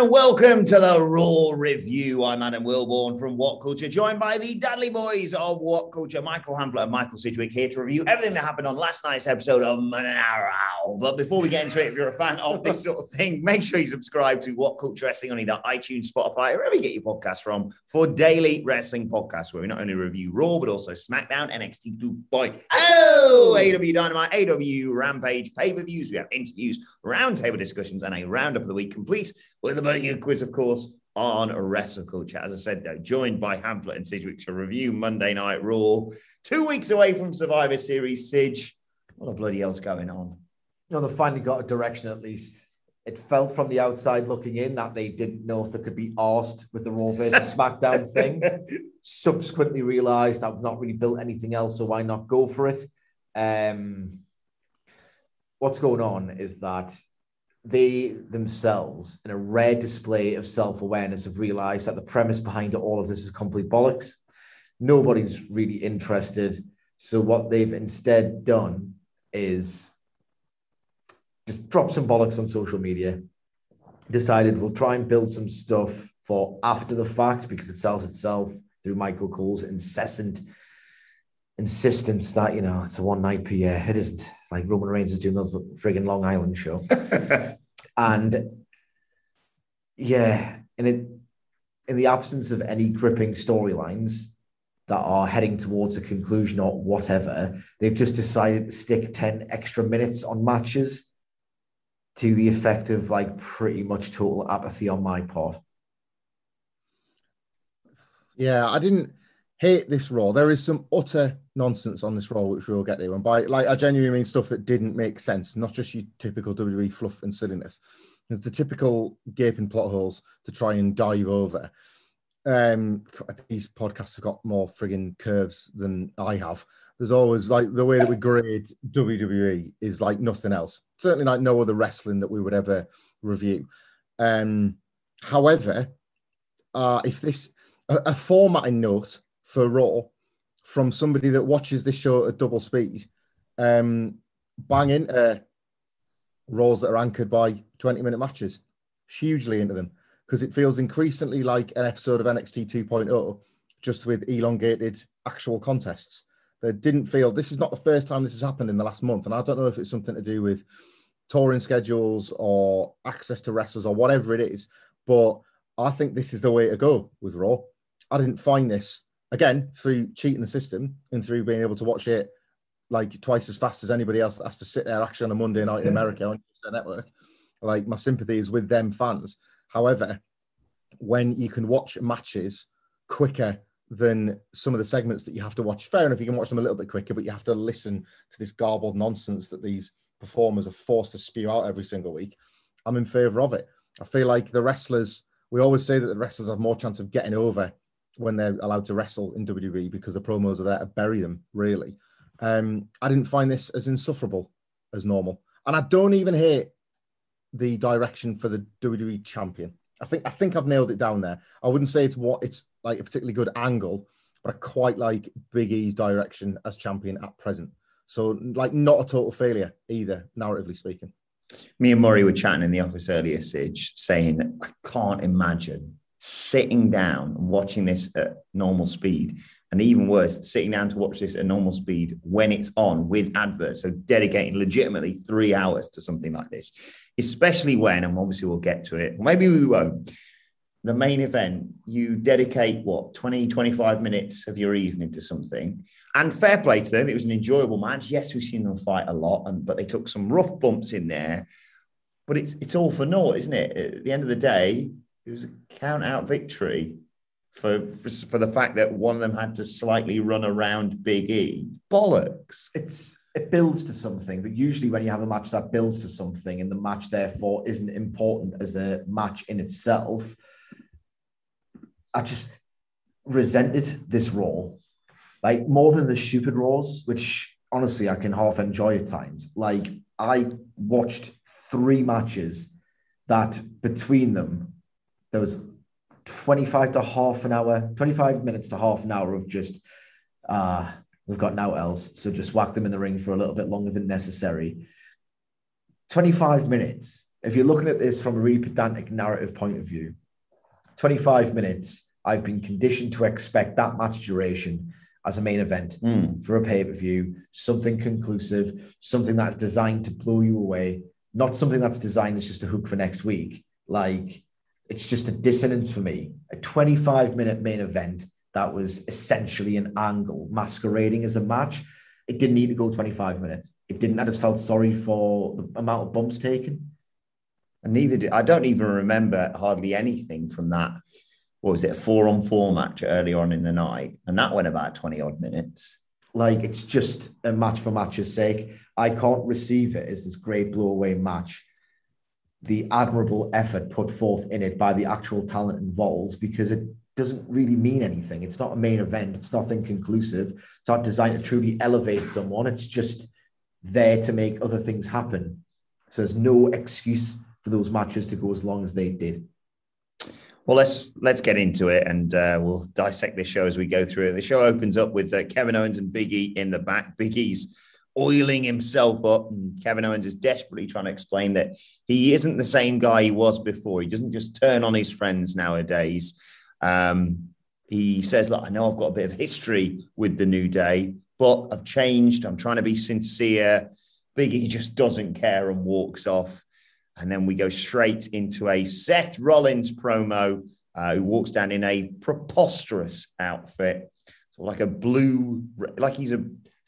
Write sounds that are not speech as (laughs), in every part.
and welcome to the Raw Review. I'm Adam Wilborn from What Culture, joined by the Dudley Boys of What Culture, Michael Hamflett and Michael Sidgwick, here to review everything that happened on last night's episode of Monaro. But before we get into it, if you're a fan of this sort of thing, make sure you subscribe to What Culture Wrestling on either iTunes, Spotify, or wherever you get your podcasts from for daily wrestling podcasts, where we not only review Raw, but also SmackDown, NXT 2.0, oh, AEW Dynamite, AEW Rampage, pay-per-views. We have interviews, roundtable discussions, and a roundup of the week complete with a buddy quiz, of course, on a Wrestle Culture. As I said, though, joined by Hamflett and Sidgwick to review Monday Night Raw. Two weeks away from Survivor Series, Sidge. What the bloody hell's going on? No, they finally got a direction at least. It felt from the outside looking in that they didn't know if they could be asked with the Raw versus (laughs) SmackDown thing. Subsequently realized I've not really built anything else, so why not go for it? Um, what's going on is that they themselves, in a rare display of self awareness, have realized that the premise behind all of this is complete bollocks. Nobody's really interested. So, what they've instead done is just drop some bollocks on social media, decided we'll try and build some stuff for after the fact because it sells itself through Michael Cole's incessant insistence that, you know, it's a one night per year. It isn't like Roman Reigns is doing the frigging Long Island show. (laughs) and yeah, and it, in the absence of any gripping storylines that are heading towards a conclusion or whatever, they've just decided to stick 10 extra minutes on matches to the effect of like pretty much total apathy on my part. Yeah, I didn't hate this role. There is some utter nonsense on this role, which we'll get to. And by like, I genuinely mean stuff that didn't make sense, not just your typical WWE fluff and silliness. It's the typical gaping plot holes to try and dive over. Um, these podcasts have got more frigging curves than I have. There's always like the way that we grade WWE is like nothing else. Certainly like no other wrestling that we would ever review. Um, however, uh, if this a, a formatting note for Raw from somebody that watches this show at double speed, um, bang into Raws that are anchored by 20 minute matches. Hugely into them because it feels increasingly like an episode of NXT 2.0, just with elongated actual contests. That didn't feel this is not the first time this has happened in the last month. And I don't know if it's something to do with touring schedules or access to wrestlers or whatever it is, but I think this is the way to go with Raw. I didn't find this again through cheating the system and through being able to watch it like twice as fast as anybody else that has to sit there actually on a Monday night in America on the network. Like my sympathy is with them fans. However, when you can watch matches quicker than some of the segments that you have to watch, fair enough, you can watch them a little bit quicker, but you have to listen to this garbled nonsense that these performers are forced to spew out every single week. I'm in favor of it. I feel like the wrestlers, we always say that the wrestlers have more chance of getting over when they're allowed to wrestle in WWE because the promos are there to bury them, really. Um, I didn't find this as insufferable as normal. And I don't even hate the direction for the WWE champion. I think I think I've nailed it down there. I wouldn't say it's what it's like a particularly good angle, but I quite like Big E's direction as champion at present. So, like, not a total failure either, narratively speaking. Me and Murray were chatting in the office earlier, Sidge, saying, I can't imagine sitting down and watching this at normal speed. And even worse, sitting down to watch this at normal speed when it's on with adverts. So dedicating legitimately three hours to something like this, especially when, and obviously we'll get to it, maybe we won't. The main event, you dedicate what 20, 25 minutes of your evening to something. And fair play to them. It was an enjoyable match. Yes, we've seen them fight a lot, and but they took some rough bumps in there. But it's it's all for naught, isn't it? At the end of the day, it was a count out victory for, for, for the fact that one of them had to slightly run around Big E. Bollocks. It's it builds to something, but usually when you have a match that builds to something and the match therefore isn't important as a match in itself, I just resented this Raw, like more than the stupid Raws, which honestly I can half enjoy at times. Like I watched three matches that between them there was 25 to half an hour, 25 minutes to half an hour of just, uh, we've got now else. So just whack them in the ring for a little bit longer than necessary. 25 minutes. If you're looking at this from a really pedantic narrative point of view, 25 minutes, I've been conditioned to expect that match duration as a main event Mm. for a pay per view, something conclusive, something that's designed to blow you away, not something that's designed as just a hook for next week. Like, it's just a dissonance for me. A 25 minute main event that was essentially an angle masquerading as a match. It didn't need to go 25 minutes. It didn't. I just felt sorry for the amount of bumps taken. And neither did I don't even remember hardly anything from that. What was it, a four on four match earlier on in the night? And that went about 20 odd minutes. Like it's just a match for match's sake. I can't receive it as this great blow away match. The admirable effort put forth in it by the actual talent involved because it doesn't really mean anything. It's not a main event. It's nothing conclusive. It's not designed to truly elevate someone. It's just there to make other things happen. So there's no excuse for those matches to go as long as they did. Well, let's let's get into it, and uh, we'll dissect this show as we go through it. The show opens up with uh, Kevin Owens and Big E in the back. Big E's oiling himself up, and Kevin Owens is desperately trying to explain that he isn't the same guy he was before. He doesn't just turn on his friends nowadays. Um, he says, "Look, I know I've got a bit of history with the New Day, but I've changed. I'm trying to be sincere." Big E just doesn't care and walks off. And then we go straight into a Seth Rollins promo uh, who walks down in a preposterous outfit, of like a blue, like he's a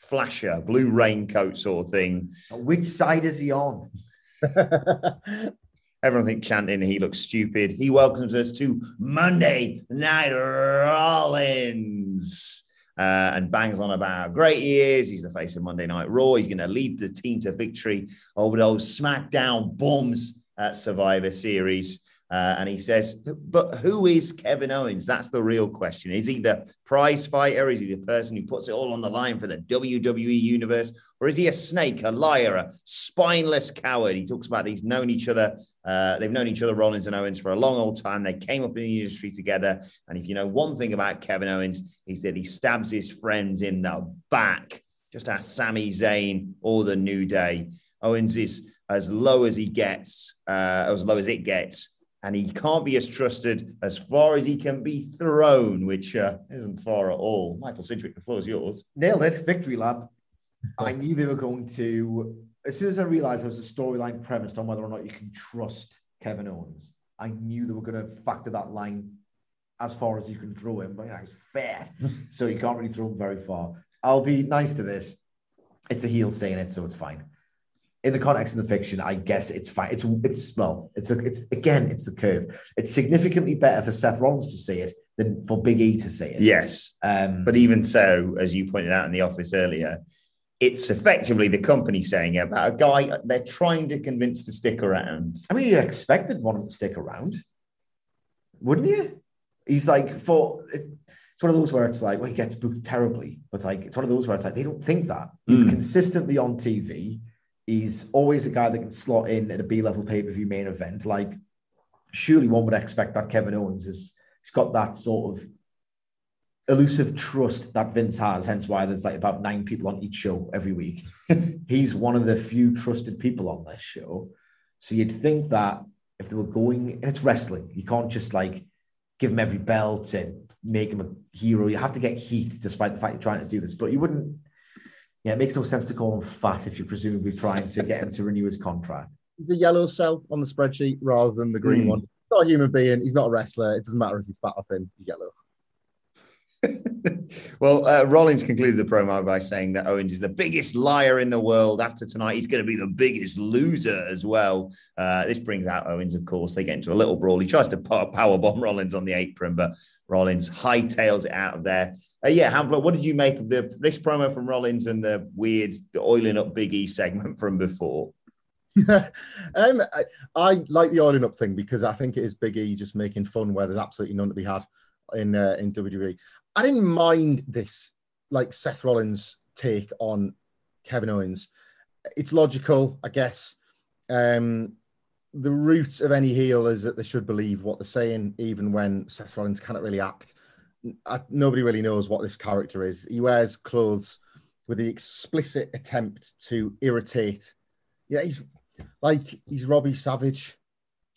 flasher, blue raincoat sort of thing. Which side is he on? (laughs) Everyone thinks chanting he looks stupid. He welcomes us to Monday Night Rollins. Uh, and bangs on about how great he is. He's the face of Monday Night Raw. He's going to lead the team to victory over those SmackDown bums at Survivor Series. Uh, and he says, but who is Kevin Owens? That's the real question. Is he the prize fighter? Is he the person who puts it all on the line for the WWE universe? Or is he a snake, a liar, a spineless coward? He talks about he's known each other. Uh, they've known each other, Rollins and Owens, for a long old time. They came up in the industry together. And if you know one thing about Kevin Owens, is that he stabs his friends in the back. Just ask Sami Zayn or the New Day. Owens is as low as he gets, uh, as low as it gets and he can't be as trusted as far as he can be thrown, which uh, isn't far at all. Michael Sidgwick, the floor is yours. Nailed it, victory lap. I knew they were going to. As soon as I realized there was a storyline premised on whether or not you can trust Kevin Owens, I knew they were going to factor that line as far as you can throw him. But you know, he's fat, (laughs) so you can't really throw him very far. I'll be nice to this. It's a heel saying it, so it's fine in the context of the fiction, I guess it's fine. It's it's well, it's a, it's again, it's the curve. It's significantly better for Seth Rollins to see it than for Big E to see it. Yes, Um, but even so, as you pointed out in the office earlier, it's effectively the company saying about a guy they're trying to convince to stick around. I mean, you expected one to stick around, wouldn't you? He's like for it, it's one of those where it's like, well, he gets booked terribly, but it's like it's one of those where it's like they don't think that he's Mm. consistently on TV. He's always a guy that can slot in at a B level pay per view main event. Like, surely one would expect that Kevin Owens is he's got that sort of elusive trust that Vince has, hence why there's like about nine people on each show every week. (laughs) He's one of the few trusted people on this show. So you'd think that if they were going, and it's wrestling, you can't just like give him every belt and make him a hero. You have to get heat despite the fact you're trying to do this. But you wouldn't, yeah, it makes no sense to call him fat if you're presumably trying to get him to renew his contract. He's a yellow cell on the spreadsheet rather than the green Hmm. one. He's not a human being. He's not a wrestler. It doesn't matter if he's fat or thin. He's yellow. (laughs) well, uh, Rollins concluded the promo by saying that Owens is the biggest liar in the world. After tonight, he's going to be the biggest loser as well. Uh, this brings out Owens, of course. They get into a little brawl. He tries to power bomb Rollins on the apron, but Rollins hightails it out of there. Uh, yeah, Hamflett, what did you make of the this promo from Rollins and the weird the oiling up Big E segment (laughs) from before? (laughs) um, I, I like the oiling up thing because I think it is Big E just making fun where there's absolutely none to be had in uh, in WWE. I didn't mind this like Seth Rollins take on Kevin Owens. It's logical, I guess. Um, the root of any heel is that they should believe what they're saying, even when Seth Rollins cannot really act. I, nobody really knows what this character is. He wears clothes with the explicit attempt to irritate. Yeah, he's like he's Robbie Savage.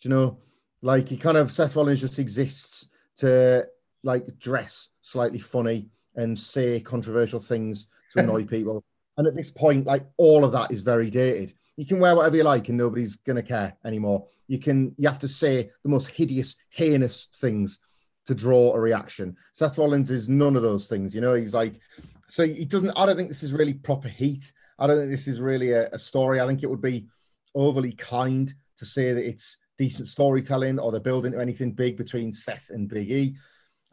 Do you know? Like he kind of Seth Rollins just exists to like dress slightly funny and say controversial things to annoy (laughs) people. And at this point, like all of that is very dated. You can wear whatever you like and nobody's gonna care anymore. You can you have to say the most hideous, heinous things to draw a reaction. Seth Rollins is none of those things, you know. He's like, so he doesn't. I don't think this is really proper heat. I don't think this is really a, a story. I think it would be overly kind to say that it's decent storytelling or they're building to anything big between Seth and Big E.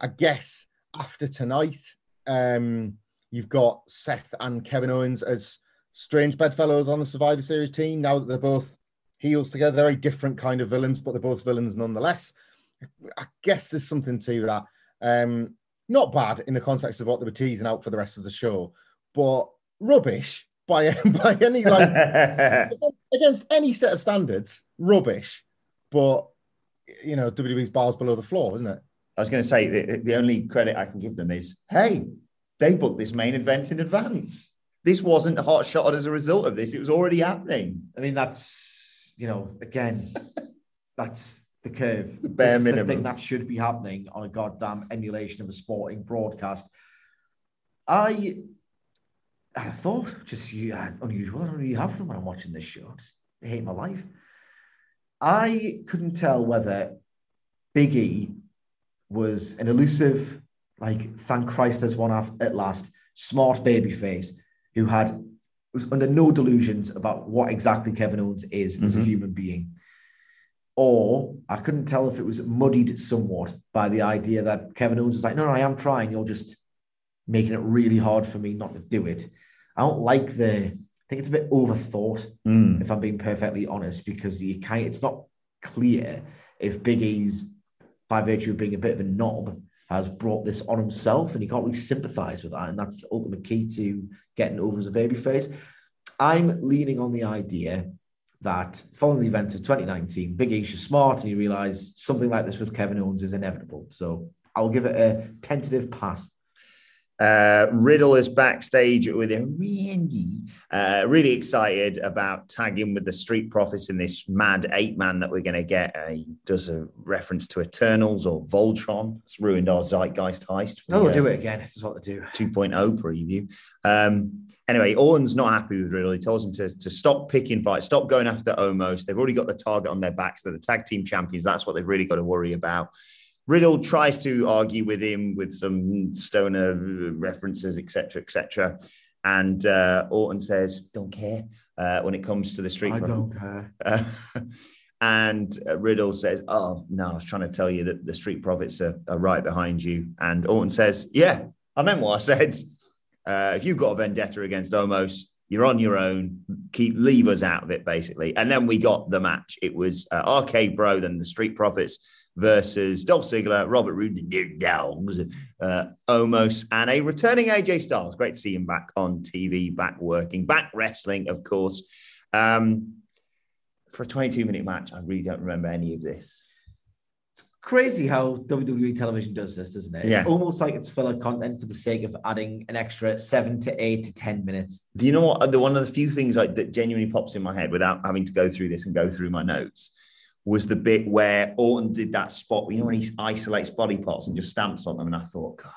I guess after tonight, um, you've got Seth and Kevin Owens as strange bedfellows on the Survivor Series team. Now that they're both heels together, very different kind of villains, but they're both villains nonetheless. I guess there's something to that. Um, not bad in the context of what they were teasing out for the rest of the show, but rubbish by (laughs) by any like (laughs) against any set of standards. Rubbish, but you know WWE's bars below the floor, isn't it? I was going to say the, the only credit I can give them is, hey, they booked this main event in advance. This wasn't hot shot as a result of this; it was already happening. I mean, that's you know, again, (laughs) that's the curve. The bare is the thing that should be happening on a goddamn emulation of a sporting broadcast. I, I thought just yeah, uh, unusual. I don't really have them when I'm watching this show. I hate my life. I couldn't tell whether Big E was an elusive, like thank Christ there's one at last, smart baby face who had was under no delusions about what exactly Kevin Owens is as a Mhm. human being. Or I couldn't tell if it was muddied somewhat by the idea that Kevin Owens was like, no, no, I am trying. You're just making it really hard for me not to do it. I don't like the, I think it's a bit overthought Mm. if I'm being perfectly honest, because you kind it's not clear if Big E's, by virtue of being a bit of a knob, has brought this on himself, and you can't really sympathise with that, and that's the ultimate key to getting over as a babyface. I'm leaning on the idea that following the events of 2019, Big just smart, and he realised something like this with Kevin Owens is inevitable. So I'll give it a tentative pass. Uh, Riddle is backstage with a Randy, uh, really excited about tagging with the Street Profits in this mad eight man that we're going to get. Uh, he does a reference to Eternals or Voltron. It's ruined our Zeitgeist heist. for No, the, they'll uh, do it again. This is what they do. 2.0 preview. Um, anyway, Orton's not happy with Riddle. He tells him to, to stop picking fights, stop going after Omos. They've already got the target on their backs. They're the tag team champions. That's what they've really got to worry about. Riddle tries to argue with him with some stoner references, etc., etc. And uh, Orton says, "Don't care uh, when it comes to the street." I don't care. uh, (laughs) and uh, Riddle says, Oh, no, I was trying to tell you that the Street Profits are, are right behind you. And Orton says, Yeah, I meant what I said. (laughs) Uh, if you've got a vendetta against Omos, you're on your own. Keep leave us out of it, basically. And then we got the match. It was uh, RK Bro, then the Street Profits versus Dolph Ziggler, Robert Roode, the New Dogs, uh, Omos, and a returning AJ Styles. Great to see him back on TV, back working, back wrestling, of course. Um, for a 22 minute match, I really don't remember any of this. It's crazy how WWE television does this, doesn't it? It's Yeah. almost like it's filler content for the sake of adding an extra seven to eight to ten minutes. Do you know what? The one of the few things like that genuinely pops in my head without having to go through this and go through my notes was the bit where Orton did that spot. You know when he isolates body parts and just stamps on them, and I thought, God,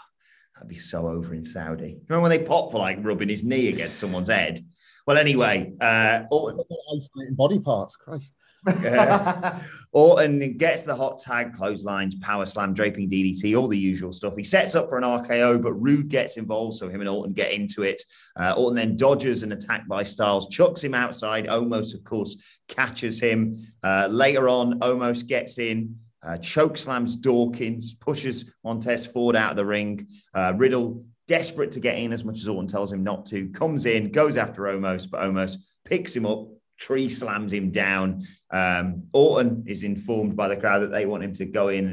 that'd be so over in Saudi. Remember when they pop for like rubbing his knee against someone's head? Well, anyway, uh, Orton, Isolating body parts, Christ. (laughs) Orton gets the hot tag, clotheslines, power slam, draping DDT, all the usual stuff. He sets up for an RKO, but Roode gets involved, so him and Orton get into it. Uh, Orton then dodges an attack by Styles, chucks him outside. Omos, of course, catches him. Uh, later on, Omos gets in. Uh, choke slams Dawkins, pushes Montez Ford out of the ring. Uh, Riddle, desperate to get in as much as Orton tells him not to, comes in, goes after Omos, but Omos picks him up, tree slams him down. Um, Orton is informed by the crowd that they want him to go in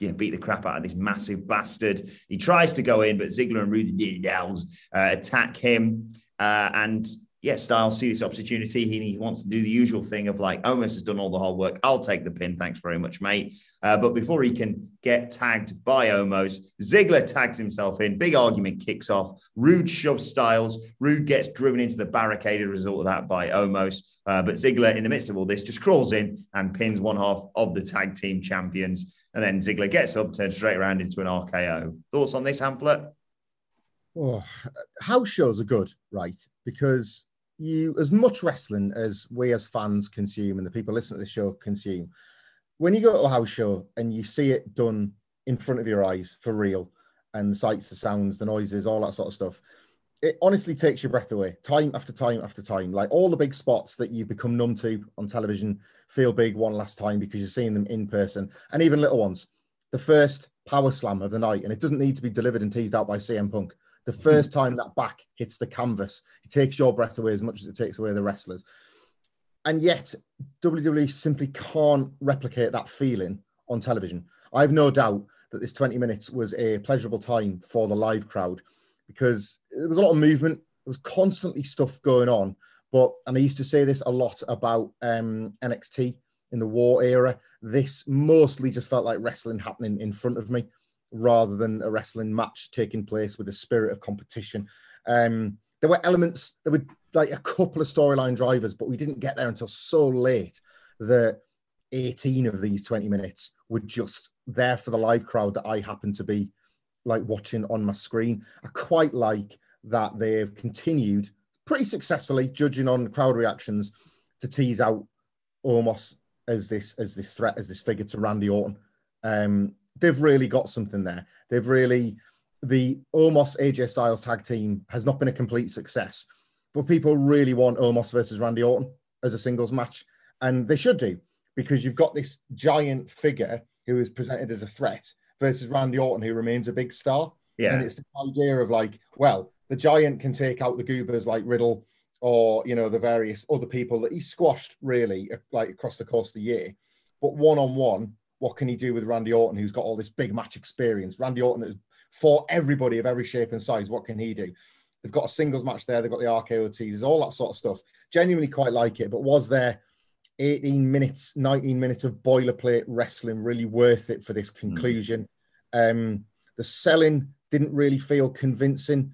and beat the crap out of this massive bastard. He tries to go in, but Ziggler and Rudy Downs uh, attack him. Uh, and yeah, Styles see this opportunity. He, he wants to do the usual thing of like, Omos has done all the hard work. I'll take the pin. Thanks very much, mate. Uh, but before he can get tagged by Omos, Ziggler tags himself in. Big argument kicks off. Roode shoves Styles. Roode gets driven into the barricade as a result of that by Omos. Uh, but Ziggler, in the midst of all this, just crawls in and pins one half of the tag team champions. And then Ziggler gets up, turns straight around into an RKO. Thoughts on this, Hamflett? Oh, house shows are good, right? Because you, as much wrestling as we as fans consume and the people listening to the show consume, when you go to a house show and you see it done in front of your eyes for real, and the sights, the sounds, the noises, all that sort of stuff, it honestly takes your breath away time after time after time. Like all the big spots that you've become numb to on television feel big one last time because you're seeing them in person, and even little ones. The first power slam of the night, and it doesn't need to be delivered and teased out by CM Punk. The first time that back hits the canvas, it takes your breath away as much as it takes away the wrestlers. And yet, WWE simply can't replicate that feeling on television. I have no doubt that this 20 minutes was a pleasurable time for the live crowd because there was a lot of movement. There was constantly stuff going on. But, and I used to say this a lot about um, NXT in the war era, this mostly just felt like wrestling happening in front of me rather than a wrestling match taking place with a spirit of competition. Um, there were elements, there were like a couple of storyline drivers, but we didn't get there until so late that 18 of these 20 minutes were just there for the live crowd that I happened to be like watching on my screen. I quite like that they've continued pretty successfully, judging on crowd reactions, to tease out Omos as this as this threat, as this figure to Randy Orton. Um, they've really got something there. They've really the Omos AJ Styles tag team has not been a complete success, but people really want Omos versus Randy Orton as a singles match, and they should do because you've got this giant figure who is presented as a threat versus Randy Orton, who remains a big star. Yeah. And it's the idea of like, well, the giant can take out the goobers like Riddle or, you know, the various other people that he squashed really like across the course of the year. But one on one, what can he do with Randy Orton, who's got all this big match experience? Randy Orton that has fought everybody of every shape and size. What can he do? They've got a singles match there. They've got the RKO teasers, all that sort of stuff. Genuinely quite like it. But was there 18 minutes, 19 minutes of boilerplate wrestling really worth it for this conclusion? Um, the selling didn't really feel convincing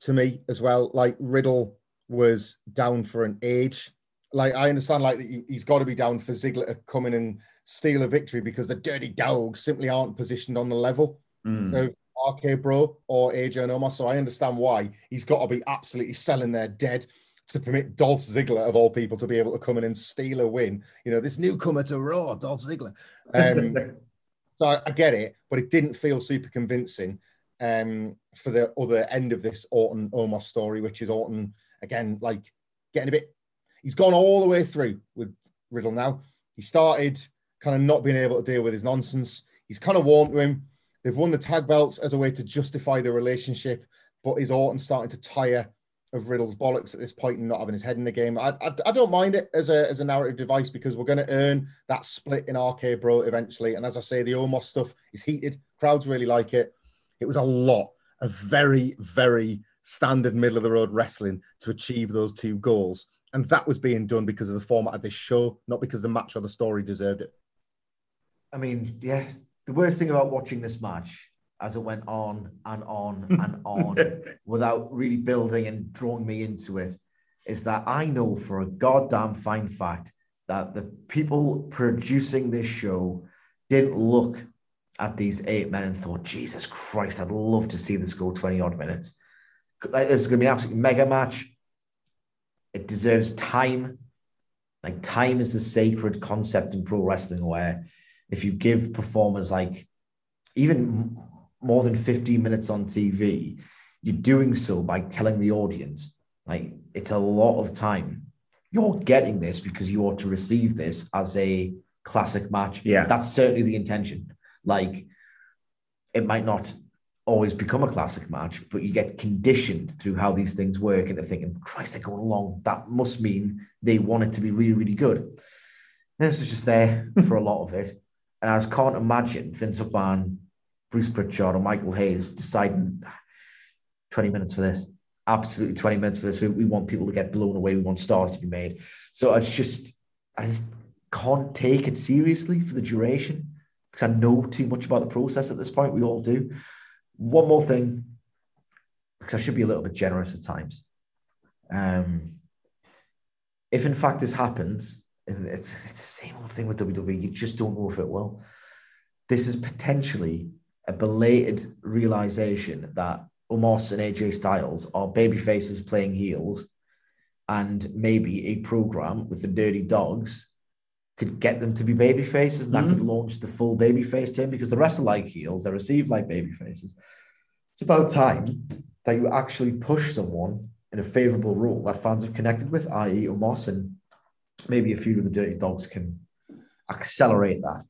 to me as well. Like Riddle was down for an age. Like I understand, like that he- he's got to be down for Ziggler to come in and steal a victory because the Dirty Dogs simply aren't positioned on the level Mm. of RK Bro or AJ and Omos. So I understand why he's got to be absolutely selling their dead to permit Dolph Ziggler of all people to be able to come in and steal a win. You know, this newcomer to Raw, Dolph Ziggler. Um, (laughs) so I, I get it, but it didn't feel super convincing um, for the other end of this Orton Omos story, which is Orton again, like getting a bit. He's gone all the way through with Riddle now. He started kind of not being able to deal with his nonsense. He's kind of warmed to him. They've won the tag belts as a way to justify the relationship, but is Orton starting to tire of Riddle's bollocks at this point and not having his head in the game? I, I, I don't mind it as a, as a narrative device because we're going to earn that split in RK Bro eventually. And as I say, the Omos stuff is heated. Crowds really like it. It was a lot of very, very standard middle of the road wrestling to achieve those two goals. And that was being done because of the format of this show, not because the match or the story deserved it. I mean, yeah, the worst thing about watching this match as it went on and on (laughs) and on without really building and drawing me into it is that I know for a goddamn fine fact that the people producing this show didn't look at these eight men and thought, Jesus Christ, I'd love to see this go 20 odd minutes. This is going to be an absolutely mega match. It deserves time. Like, time is the sacred concept in pro wrestling where if you give performers like even more than 15 minutes on TV, you're doing so by telling the audience, like, it's a lot of time. You're getting this because you ought to receive this as a classic match. Yeah. That's certainly the intention. Like, it might not always become a classic match, but you get conditioned through how these things work into thinking, Christ, they're going along. That must mean they want it to be really, really good. And this is just there (laughs) for a lot of it. And I just can't imagine Vince McMahon, Bruce Pritchard, or Michael Hayes deciding ah, 20 minutes for this. Absolutely 20 minutes for this. We, we want people to get blown away. We want stars to be made. So it's just, I just can't take it seriously for the duration because I know too much about the process at this point. We all do. One more thing, because I should be a little bit generous at times. Um, if in fact this happens, and it's, it's the same old thing with WWE, you just don't know if it will. This is potentially a belated realization that Omos and AJ Styles are baby faces playing heels, and maybe a program with the Dirty Dogs could get them to be baby faces, and that Mhm. could launch the full baby face team because the rest are like heels, they're received like baby faces. It's about time that you actually push someone in a favorable role that fans have connected with, i.e., Omos, and maybe a few of the Dirty Dogs can accelerate that.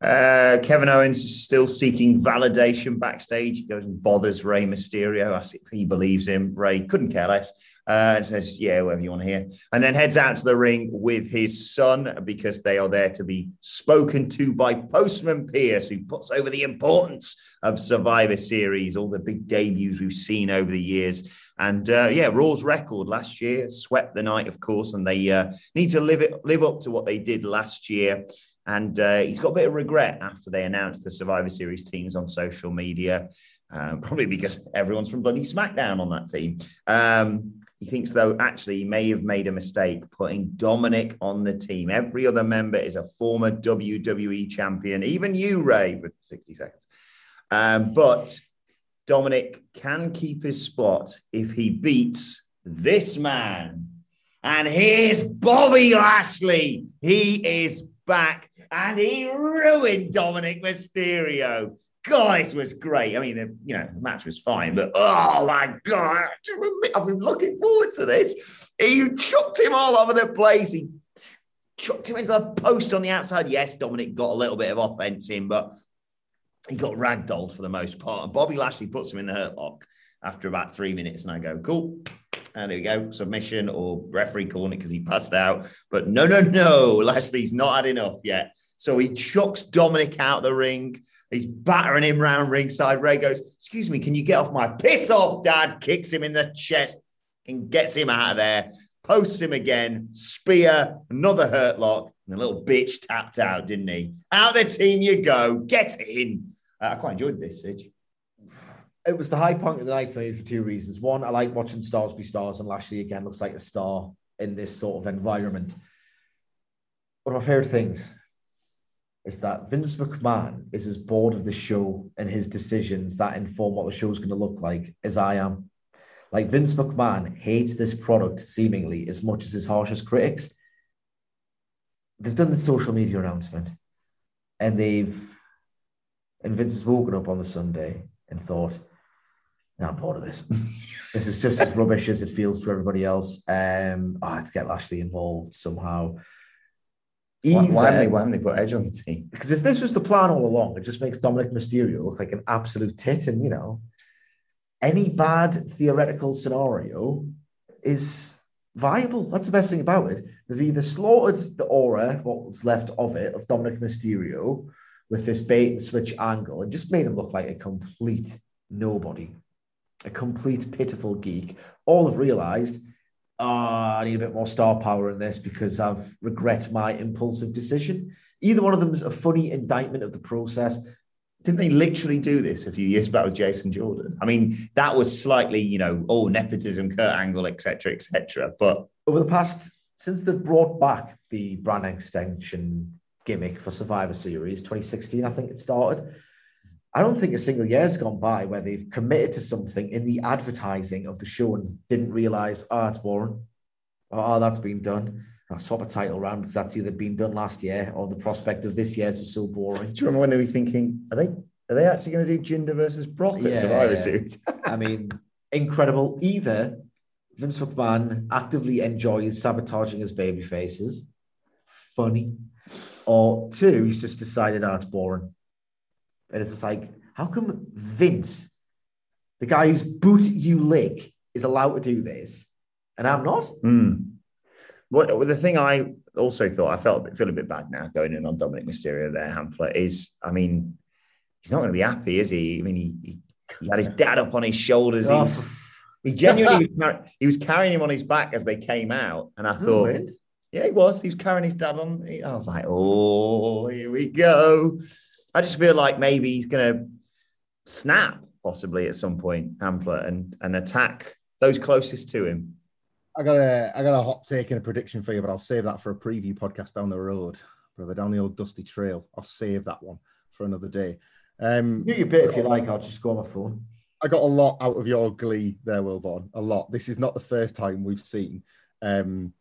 Uh, Kevin Owens is still seeking validation backstage. He goes and bothers Rey Mysterio, asks if he believes him. Rey couldn't care less uh, and says, Yeah, whatever you want to hear. And then heads out to the ring with his son because they are there to be spoken to by Postman Pearce, who puts over the importance of Survivor Series, all the big debuts we've seen over the years. And uh, yeah, Raw's record last year swept the night, of course, and they uh, need to live it live up to what they did last year. And uh, he's got a bit of regret after they announced the Survivor Series teams on social media, uh, probably because everyone's from bloody SmackDown on that team. Um, he thinks, though, actually, he may have made a mistake putting Dominic on the team. Every other member is a former WWE champion, even you, Rey, for 60 seconds. Um, but Dominic can keep his spot if he beats this man. And here's Bobby Lashley. He is back and he ruined Dominic Mysterio. God, this was great. I mean, the you know the match was fine, but oh my god, I've been looking forward to this. He chucked him all over the place. He chucked him into the post on the outside. Yes, Dominic got a little bit of offense in, but he got ragdolled for the most part. And Bobby Lashley puts him in the hurt lock after about three minutes, and I go, cool. And there we go, submission or referee it because he passed out. But no, no, no, (laughs) Lashley's not had enough yet. So he chucks Dominic out the ring. He's battering him round ringside. Rey goes, Excuse me, can you get off my piss off, Dad? Kicks him in the chest and gets him out of there. Posts him again, spear, another hurt lock, and the little bitch tapped out, didn't he? Out the team you go. Get in. Uh, I quite enjoyed this. It was the high point of the night for me for two reasons. One, I like watching stars be stars, and Lashley again looks like a star in this sort of environment. One of my favorite things is that Vince McMahon is as bored of the show and his decisions that inform what the show's going to look like as I am. Like Vince McMahon hates this product seemingly as much as his harshest critics. They've done the social media announcement and they've, and Vince has woken up on the Sunday and thought, I'm bored of this. (laughs) this is just as rubbish as it feels to everybody else. Um, I had to get Lashley involved somehow. Why, why, haven't they, why haven't they put Edge on the team? because if this was the plan all along, it just makes Dominic Mysterio look like an absolute tit. And, you know, any bad theoretical scenario is viable. That's the best thing about it. They've either slaughtered the aura, what was left of it, of Dominic Mysterio with this bait and switch angle and just made him look like a complete nobody, a complete pitiful geek. All have realized, oh, I need a bit more star power in this because I've regret my impulsive decision Either one of them is a funny indictment of the process. Didn't they literally do this a few years back with Jason Jordan? I mean, that was slightly, you know, oh, nepotism, Kurt Angle, etc., etc. But over the past since they've brought back the brand extension gimmick for Survivor Series 2016, I think it started. I don't think a single year has gone by where they've committed to something in the advertising of the show and didn't realize, oh, it's boring. Oh, that's been done. I'll swap a title around because that's either been done last year or the prospect of this year's is so boring. Do you remember when they were thinking, are they are they actually going to do Jinder versus Brock at Survivor Series? (laughs) I mean, incredible. Either Vince McMahon actively enjoys sabotaging his baby faces, funny, or two, he's just decided, oh, it's boring. And it's just like, how come Vince, the guy whose boot you lick, is allowed to do this, and I'm not? Mm. What the thing I also thought I felt feel a bit bad now going in on Dominic Mysterio there, Hamflett is, I mean, he's not going to be happy, is he? I mean, he, he, he had his dad up on his shoulders. Oh. He, was, he (laughs) genuinely he was carrying him on his back as they came out, and I thought, oh, yeah, he was. He was carrying his dad on. I was like, oh, here we go. I just feel like maybe he's going to snap possibly at some point, Hamflett, and and attack those closest to him. I got a I got a hot take and a prediction for you, but I'll save that for a preview podcast down the road, brother, down the old dusty trail. I'll save that one for another day. Um, you bit if you like. I'll just go on my phone. I got a lot out of your glee there, Wilborn. A lot. This is not the first time we've seen um,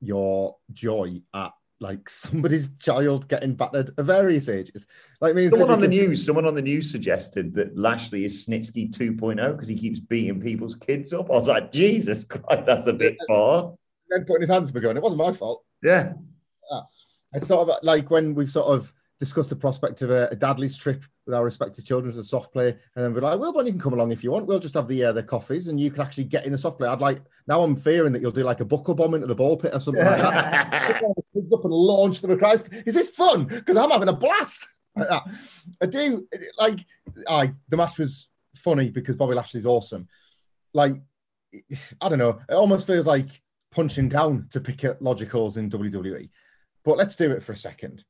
your joy at like somebody's (laughs) child getting battered at various ages. Like me, someone on the news, someone on the news suggested that Lashley is Snitsky 2.0 because he keeps beating people's kids up. I was like, Jesus Christ, that's a bit far. Then putting his hands up going, it wasn't my fault. Yeah. yeah. It's sort of like when we've sort of discussed the prospect of a, a Dadley's trip with our respective children to the soft play, and then we're like, well, you can come along if you want. We'll just have the uh, the coffees, and you can actually get in the soft play. I'd like now. I'm fearing that you'll do like a buckle bomb into the ball pit or something like that. (laughs) the kids up and launch them across. Is this fun? Because I'm having a blast. Like that. I do like. I the match was funny because Bobby Lashley's awesome. Like, I don't know. It almost feels like punching down to pick at logicals in WWE. But let's do it for a second.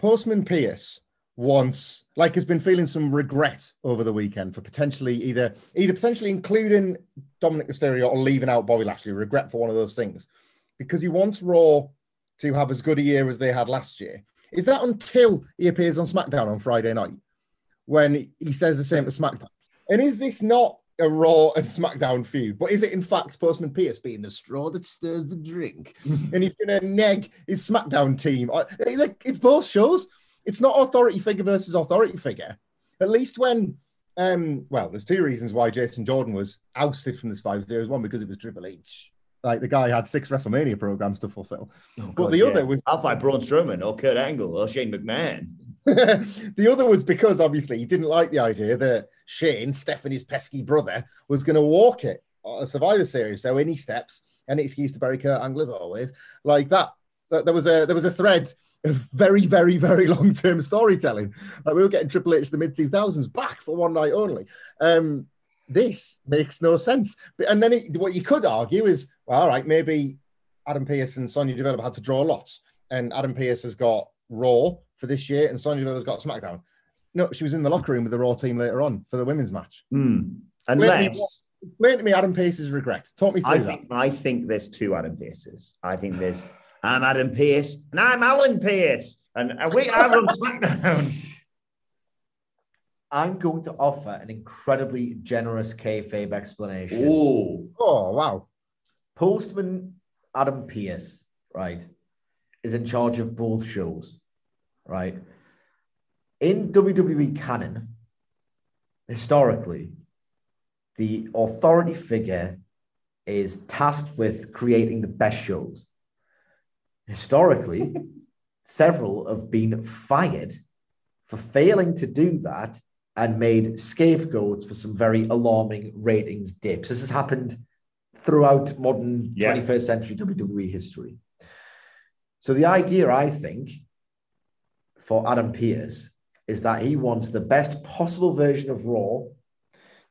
Postman Pearce once like has been feeling some regret over the weekend for potentially either either potentially including Dominic Mysterio or leaving out Bobby Lashley. Regret for one of those things because he wants Raw to have as good a year as they had last year. Is that until he appears on SmackDown on Friday night when he says the same to SmackDown? And is this not a Raw and SmackDown feud, but is it in fact Postman Pearce being the straw that stirs the drink, (laughs) and he's going to neg his SmackDown team? It's both shows. It's not authority figure versus authority figure. At least when, um, well, there's two reasons why Jason Jordan was ousted from this five years. One because it was Triple H. Like the guy had six WrestleMania programs to fulfill. Oh, but the yeah. other was I'll fight Braun Strowman or Kurt Angle or Shane McMahon. (laughs) the other was because obviously he didn't like the idea that Shane, Stephanie's pesky brother, was going to walk it a Survivor Series. So in he steps, any excuse to bury Kurt Angle as always, like that. There was a there was a thread of very, very, very (laughs) long term storytelling. Like we were getting Triple H the mid 2000s back for one night only. Um, this makes no sense. But, and then it, what you could argue is, well, all right, maybe Adam Pearce and Sonya Deville had to draw lots, and Adam Pearce has got Raw for this year, and Sonya Deville's got SmackDown. No, she was in the locker room with the Raw team later on for the women's match. Mm. Unless. Explain to me Adam Pearce's regret. Talk me through I that. Think, I think there's two Adam Pearces. I think there's I'm Adam Pearce, and I'm Alan Pearce, and, and we are on SmackDown. (laughs) I'm going to offer an incredibly generous kayfabe explanation. Oh, oh wow. Postman Adam Pearce, right, is in charge of both shows, right? In WWE canon, historically, the authority figure is tasked with creating the best shows historically, (laughs) several have been fired for failing to do that and made scapegoats for some very alarming ratings dips. This has happened throughout modern yeah. 21st century WWE history. So the idea, I think, for Adam Pearce is that he wants the best possible version of Raw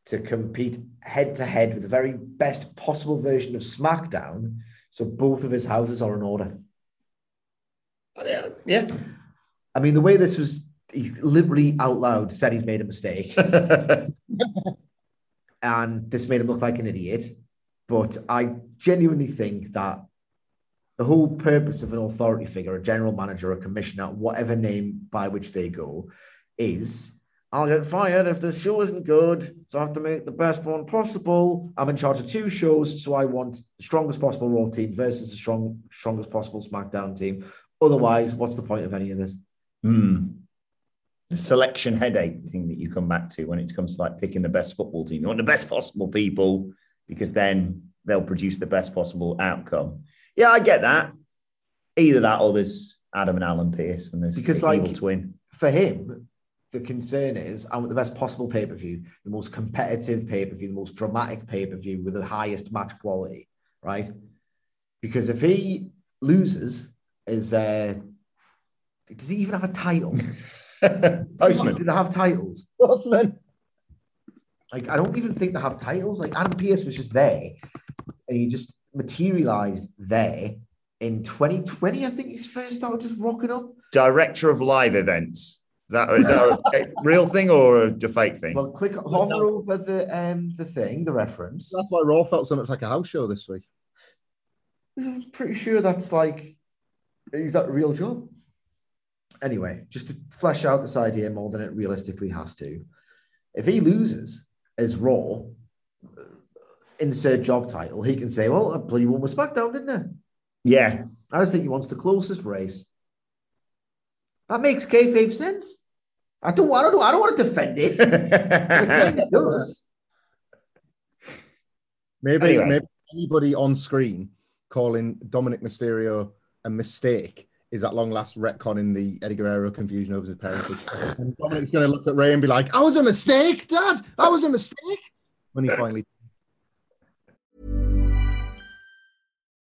to compete head to head with the very best possible version of SmackDown. So both of his houses are in order. Oh, yeah, yeah. I mean, the way this was, he literally out loud said he'd made a mistake, (laughs) and this made him look like an idiot. But I genuinely think that the whole purpose of an authority figure, a general manager, a commissioner, whatever name by which they go, is I'll get fired if the show isn't good. So I have to make the best one possible. I'm in charge of two shows, so I want the strongest possible Raw team versus the strong, strongest possible SmackDown team. Otherwise, what's the point of any of this? Hmm. The selection headache thing that you come back to when it comes to like picking the best football team. You want the best possible people because then they'll produce the best possible outcome. Yeah, I get that. Either that or there's Adam and Alan Pearce and there's Because, like, evil twin. For him, the concern is I want the best possible pay per view, the most competitive pay per view, the most dramatic pay per view with the highest match quality, right? Because if he loses, is uh, does he even have a title? Postman. Do they have titles? What's? Like, I don't even think they have titles. Like, Adam Pearce was just there and he just materialized there in 2020. I think he's first started just rocking up. Director of live events. Is that, is that a (laughs) real thing or a fake thing? Well, click hover over the um the thing, the reference. That's why Raw felt so much like a house show this week. I'm pretty sure that's like, is that a real job? Anyway, just to flesh out this idea more than it realistically has to, if he loses as Raw, insert job title, he can say, "Well, I bloody won with SmackDown, didn't I?" yeah. I just think he wants the closest race. That makes kayfabe sense. I don't, I don't, I don't want to defend it. (laughs) It does. Maybe, Anyway. maybe anybody on screen calling Dominic Mysterio a mistake is at long last retconning the Eddie Guerrero confusion over his parentage. and Dominic's going to look at Rey and be like, I was a mistake, Dad. I was a mistake. When he finally.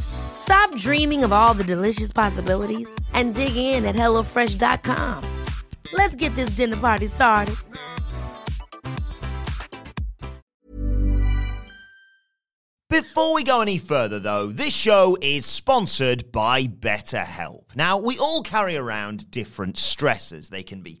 Stop dreaming of all the delicious possibilities and dig in at HelloFresh.com. Let's get this dinner party started. Before we go any further, though, this show is sponsored by BetterHelp. Now, we all carry around different stressors. They can be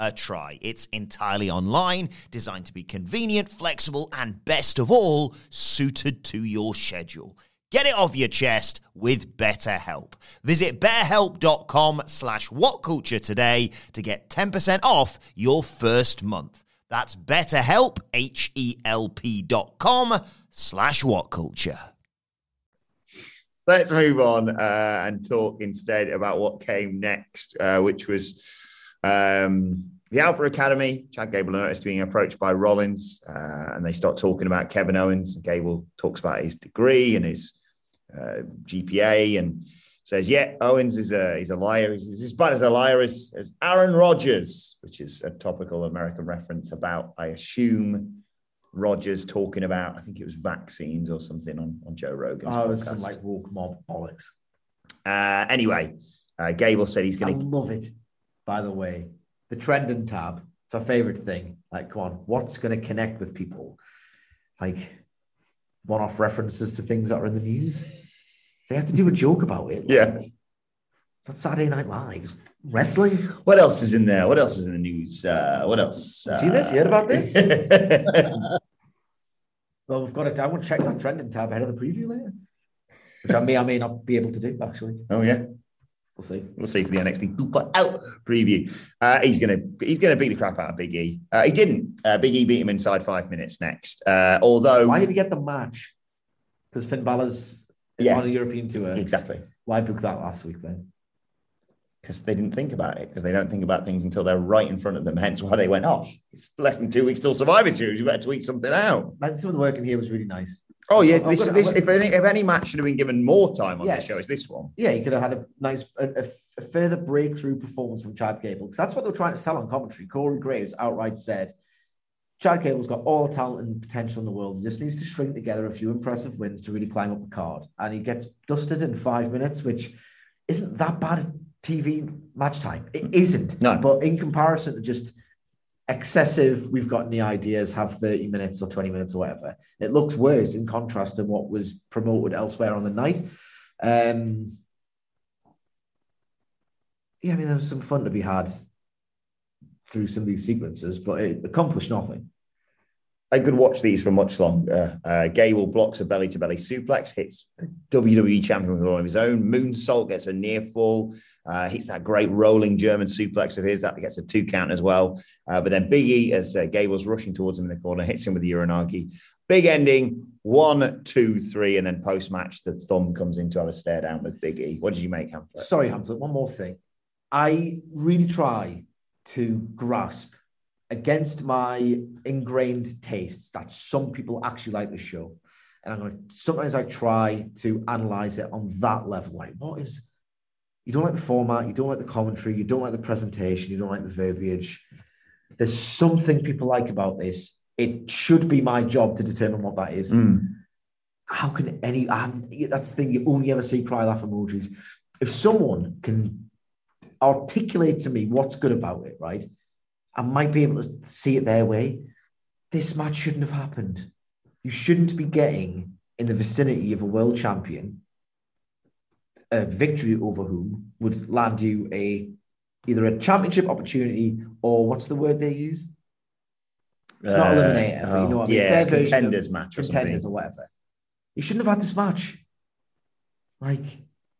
a try. It's entirely online, designed to be convenient, flexible, and best of all, suited to your schedule. Get it off your chest with BetterHelp. Visit betterhelp.com slash whatculture today to get 10% off your first month. That's betterhelp, H-E-L-P dot com slash whatculture. Let's move on uh, and talk instead about what came next, uh, which was um, the Alpha Academy. Chad Gable noticed being approached by Rollins, uh, and they start talking about Kevin Owens. And Gable talks about his degree and his uh, GPA, and says, "Yeah, Owens is a he's a liar. He's, he's as bad as a liar as, as Aaron Rodgers," which is a topical American reference about, I assume. Rogers talking about, I think it was vaccines or something on, on Joe Rogan's Oh, some like woke mob bollocks. Uh, anyway, uh, Gable said he's going to. love it. By the way, the trending tab. It's our favorite thing. Like, come on, what's going to connect with people? Like, one-off references to things that are in the news. They have to do a joke about it. Yeah. That's Saturday Night Live. Wrestling. What else is in there? What else is in the news? Uh, what else? You seen this? You heard about this? this? (laughs) Well, we've got it. I want to check that trending tab ahead of the preview later, which I may I may not be able to do. Actually, oh yeah. We'll see. We'll see for the NXT 2.0 preview. Uh, he's gonna he's gonna beat the crap out of Big E. Uh, he didn't. Uh, Big E beat him inside five minutes next. Uh, although Why did he get the match? Because Finn Balor's Yeah. on a European tour. exactly Why book that last week then? because they didn't think about it because they don't think about things until they're right in front of them. Hence why they went, oh, it's less than two weeks till Survivor Series. You better tweet something out. Some of the work in here was really nice. Oh yes, this, gonna- this, if any if any match should have been given more time on Yes. this show, it's this one. Yeah, he could have had a nice, a, a- a further breakthrough performance from Chad Gable because that's what they're trying to sell on commentary. Corey Graves outright said, Chad Gable's got all the talent and potential in the world. He just needs to string together a few impressive wins to really climb up the card. And he gets dusted in five minutes, which isn't that bad TV match time. It isn't. No. But in comparison to just excessive, we've got any ideas, have 30 minutes or 20 minutes or whatever, it looks worse in contrast to what was promoted elsewhere on the night. Um, yeah, I mean, there was some fun to be had through some of these sequences, but it accomplished nothing. I could watch these for much longer. Uh, Gable blocks a belly to belly suplex, hits WWE champion with all of his own. Moonsault gets a near fall, uh, hits that great rolling German suplex of his that gets a two count as well. Uh, but then Big E, as uh, Gable's rushing towards him in the corner, hits him with the Uranage. Big ending one, two, three, and then post match, the thumb comes in to have a stare down with Big E. What did you make, Hamflett? Sorry, Hamflett, one more thing. I really try to grasp against my ingrained tastes that some people actually like the show. And I'm going to sometimes I try to analyze it on that level. Like, what is you don't like the format, you don't like the commentary, you don't like the presentation, you don't like the verbiage. There's something people like about this. It should be my job to determine what that is. How can any? Um, that's the thing. You only ever see cry laugh emojis. If someone can articulate to me what's good about it, right? I might be able to see it their way. This match shouldn't have happened. You shouldn't be getting in the vicinity of a world champion a victory over whom would land you a either a championship opportunity or what's the word they use? It's not eliminator, but you know what I mean? It's Uh, oh, Yeah, their version of contenders match or contenders something. or whatever. You shouldn't have had this match. Like,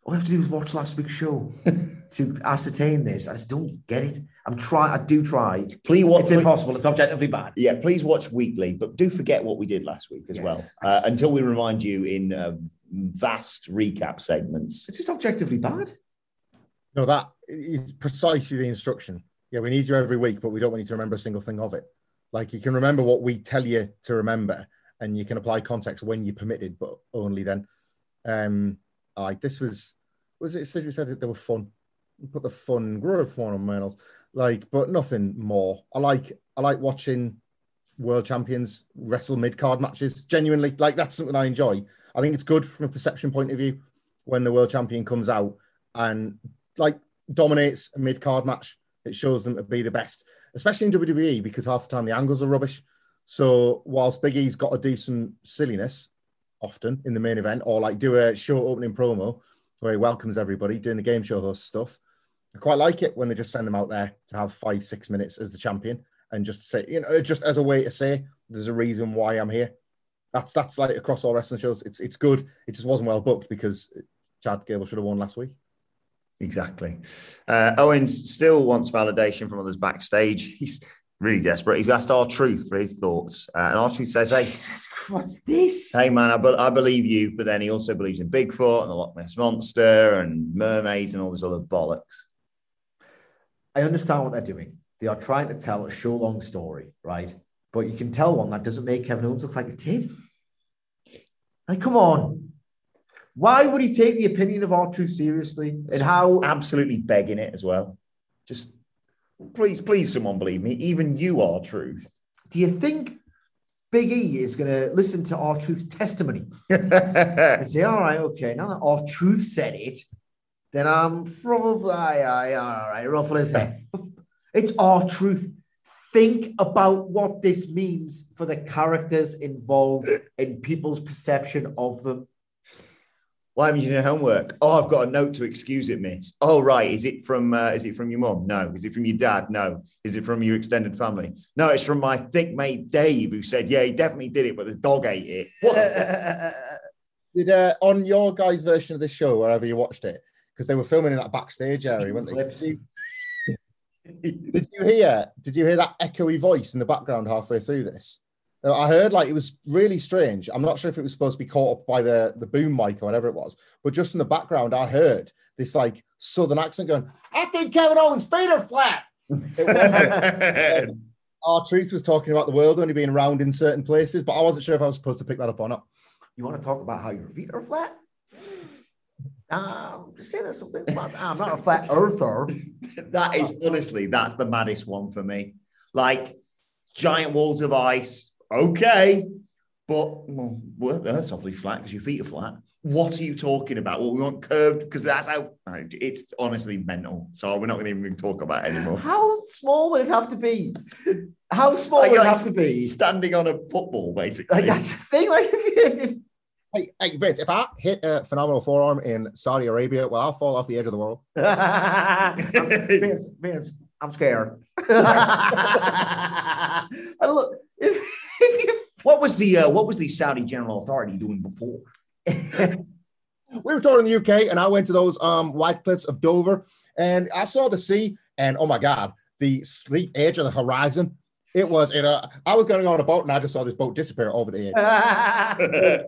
all you have to do is watch last week's show (laughs) to ascertain this. I just don't get it. I'm trying. I do try. Please watch. It's impossible. It's objectively bad. Yeah, please watch weekly, but do forget what we did last week as Yes. well. Uh, until we remind you in uh, vast recap segments. It's just objectively bad. No, that is precisely the instruction. Yeah, we need you every week, but we don't want you to remember a single thing of it. Like you can remember what we tell you to remember, and you can apply context when you're permitted, but only then. Um, like this was, was it? Said you said that they were fun. Put the fun, grow fun on Mernals. Like, but nothing more. I like, I like watching world champions wrestle mid card matches. Genuinely, like that's something I enjoy. I think it's good from a perception point of view when the world champion comes out and like dominates a mid card match. It shows them to be the best, especially in WWE because half the time the angles are rubbish. So whilst Big E's got to do some silliness often in the main event or like do a short opening promo where he welcomes everybody doing the game show host stuff, I quite like it when they just send them out there to have five, six minutes as the champion and just say, you know, just as a way to say there's a reason why I'm here. That's that's like across all wrestling shows. It's it's good. It just wasn't well booked because Chad Gable should have won last week. Exactly. Uh, Owens still wants validation from others backstage. He's really desperate. He's asked R-Truth for his thoughts, uh, and R-Truth says, "Hey, Jesus Christ, what's this? hey, man, I, be- I believe you." But then he also believes in Bigfoot and the Loch Ness monster and mermaids and all this other bollocks. I understand what they're doing. They are trying to tell a show long story, right? But you can tell one that doesn't make Kevin Owens look like a tit. Like, come on. Why would he take the opinion of R-Truth seriously? And how Absolutely begging it as well. Just please, please, someone believe me. Even you R-Truth. do you think Big E is going to listen to R-Truth's testimony (laughs) and say, all right, okay, now that R-Truth said it, then I'm probably, aye, aye, all right, ruffle his head. It's R-Truth. think about what this means for the characters involved and people's perception of them. Why haven't you done your homework? Oh, I've got a note to excuse it, miss. Oh, right. Is it from uh, is it from your mom? No. Is it from your dad? No. Is it from your extended family? No, it's from my thick mate Dave, who said, Yeah, he definitely did it, but the dog ate it. What? (laughs) Did uh, on your guys' version of this show, wherever you watched it, because they were filming in that backstage area, weren't they? (laughs) Did you hear? Did you hear that echoey voice in the background halfway through this? I heard like it was really strange. I'm not sure if it was supposed to be caught up by the the boom mic or whatever it was, but just in the background, I heard this like southern accent going. I think Kevin Owens' feet are flat. (laughs) R-Truth was talking about the world only being round in certain places, but I wasn't sure if I was supposed to pick that up or not. You want to talk about how your feet are flat? Just say there's something about I'm not a flat (laughs) earther. that is honestly, that's the maddest one for me. Like giant walls of ice, okay, but well, well that's awfully flat because your feet are flat. What are you talking about? Well, we want curved because that's how it's honestly mental. So we're not going to even talk about it anymore. How small would it have to be? How small Like, would it like have to be? standing on a football, basically. Like that's the thing. Like if you, Hey, hey, Vince, if I hit a phenomenal forearm in Saudi Arabia, well, I'll fall off the edge of the world. (laughs) Vince, Vince, I'm scared. (laughs) look, if if you what was the uh, what was the Saudi General Authority doing before? (laughs) We were touring the UK, and I went to those um white cliffs of Dover, and I saw the sea, and oh my god, the sleep edge of the horizon. It was in a. I was going on a boat, and I just saw this boat disappear over the edge.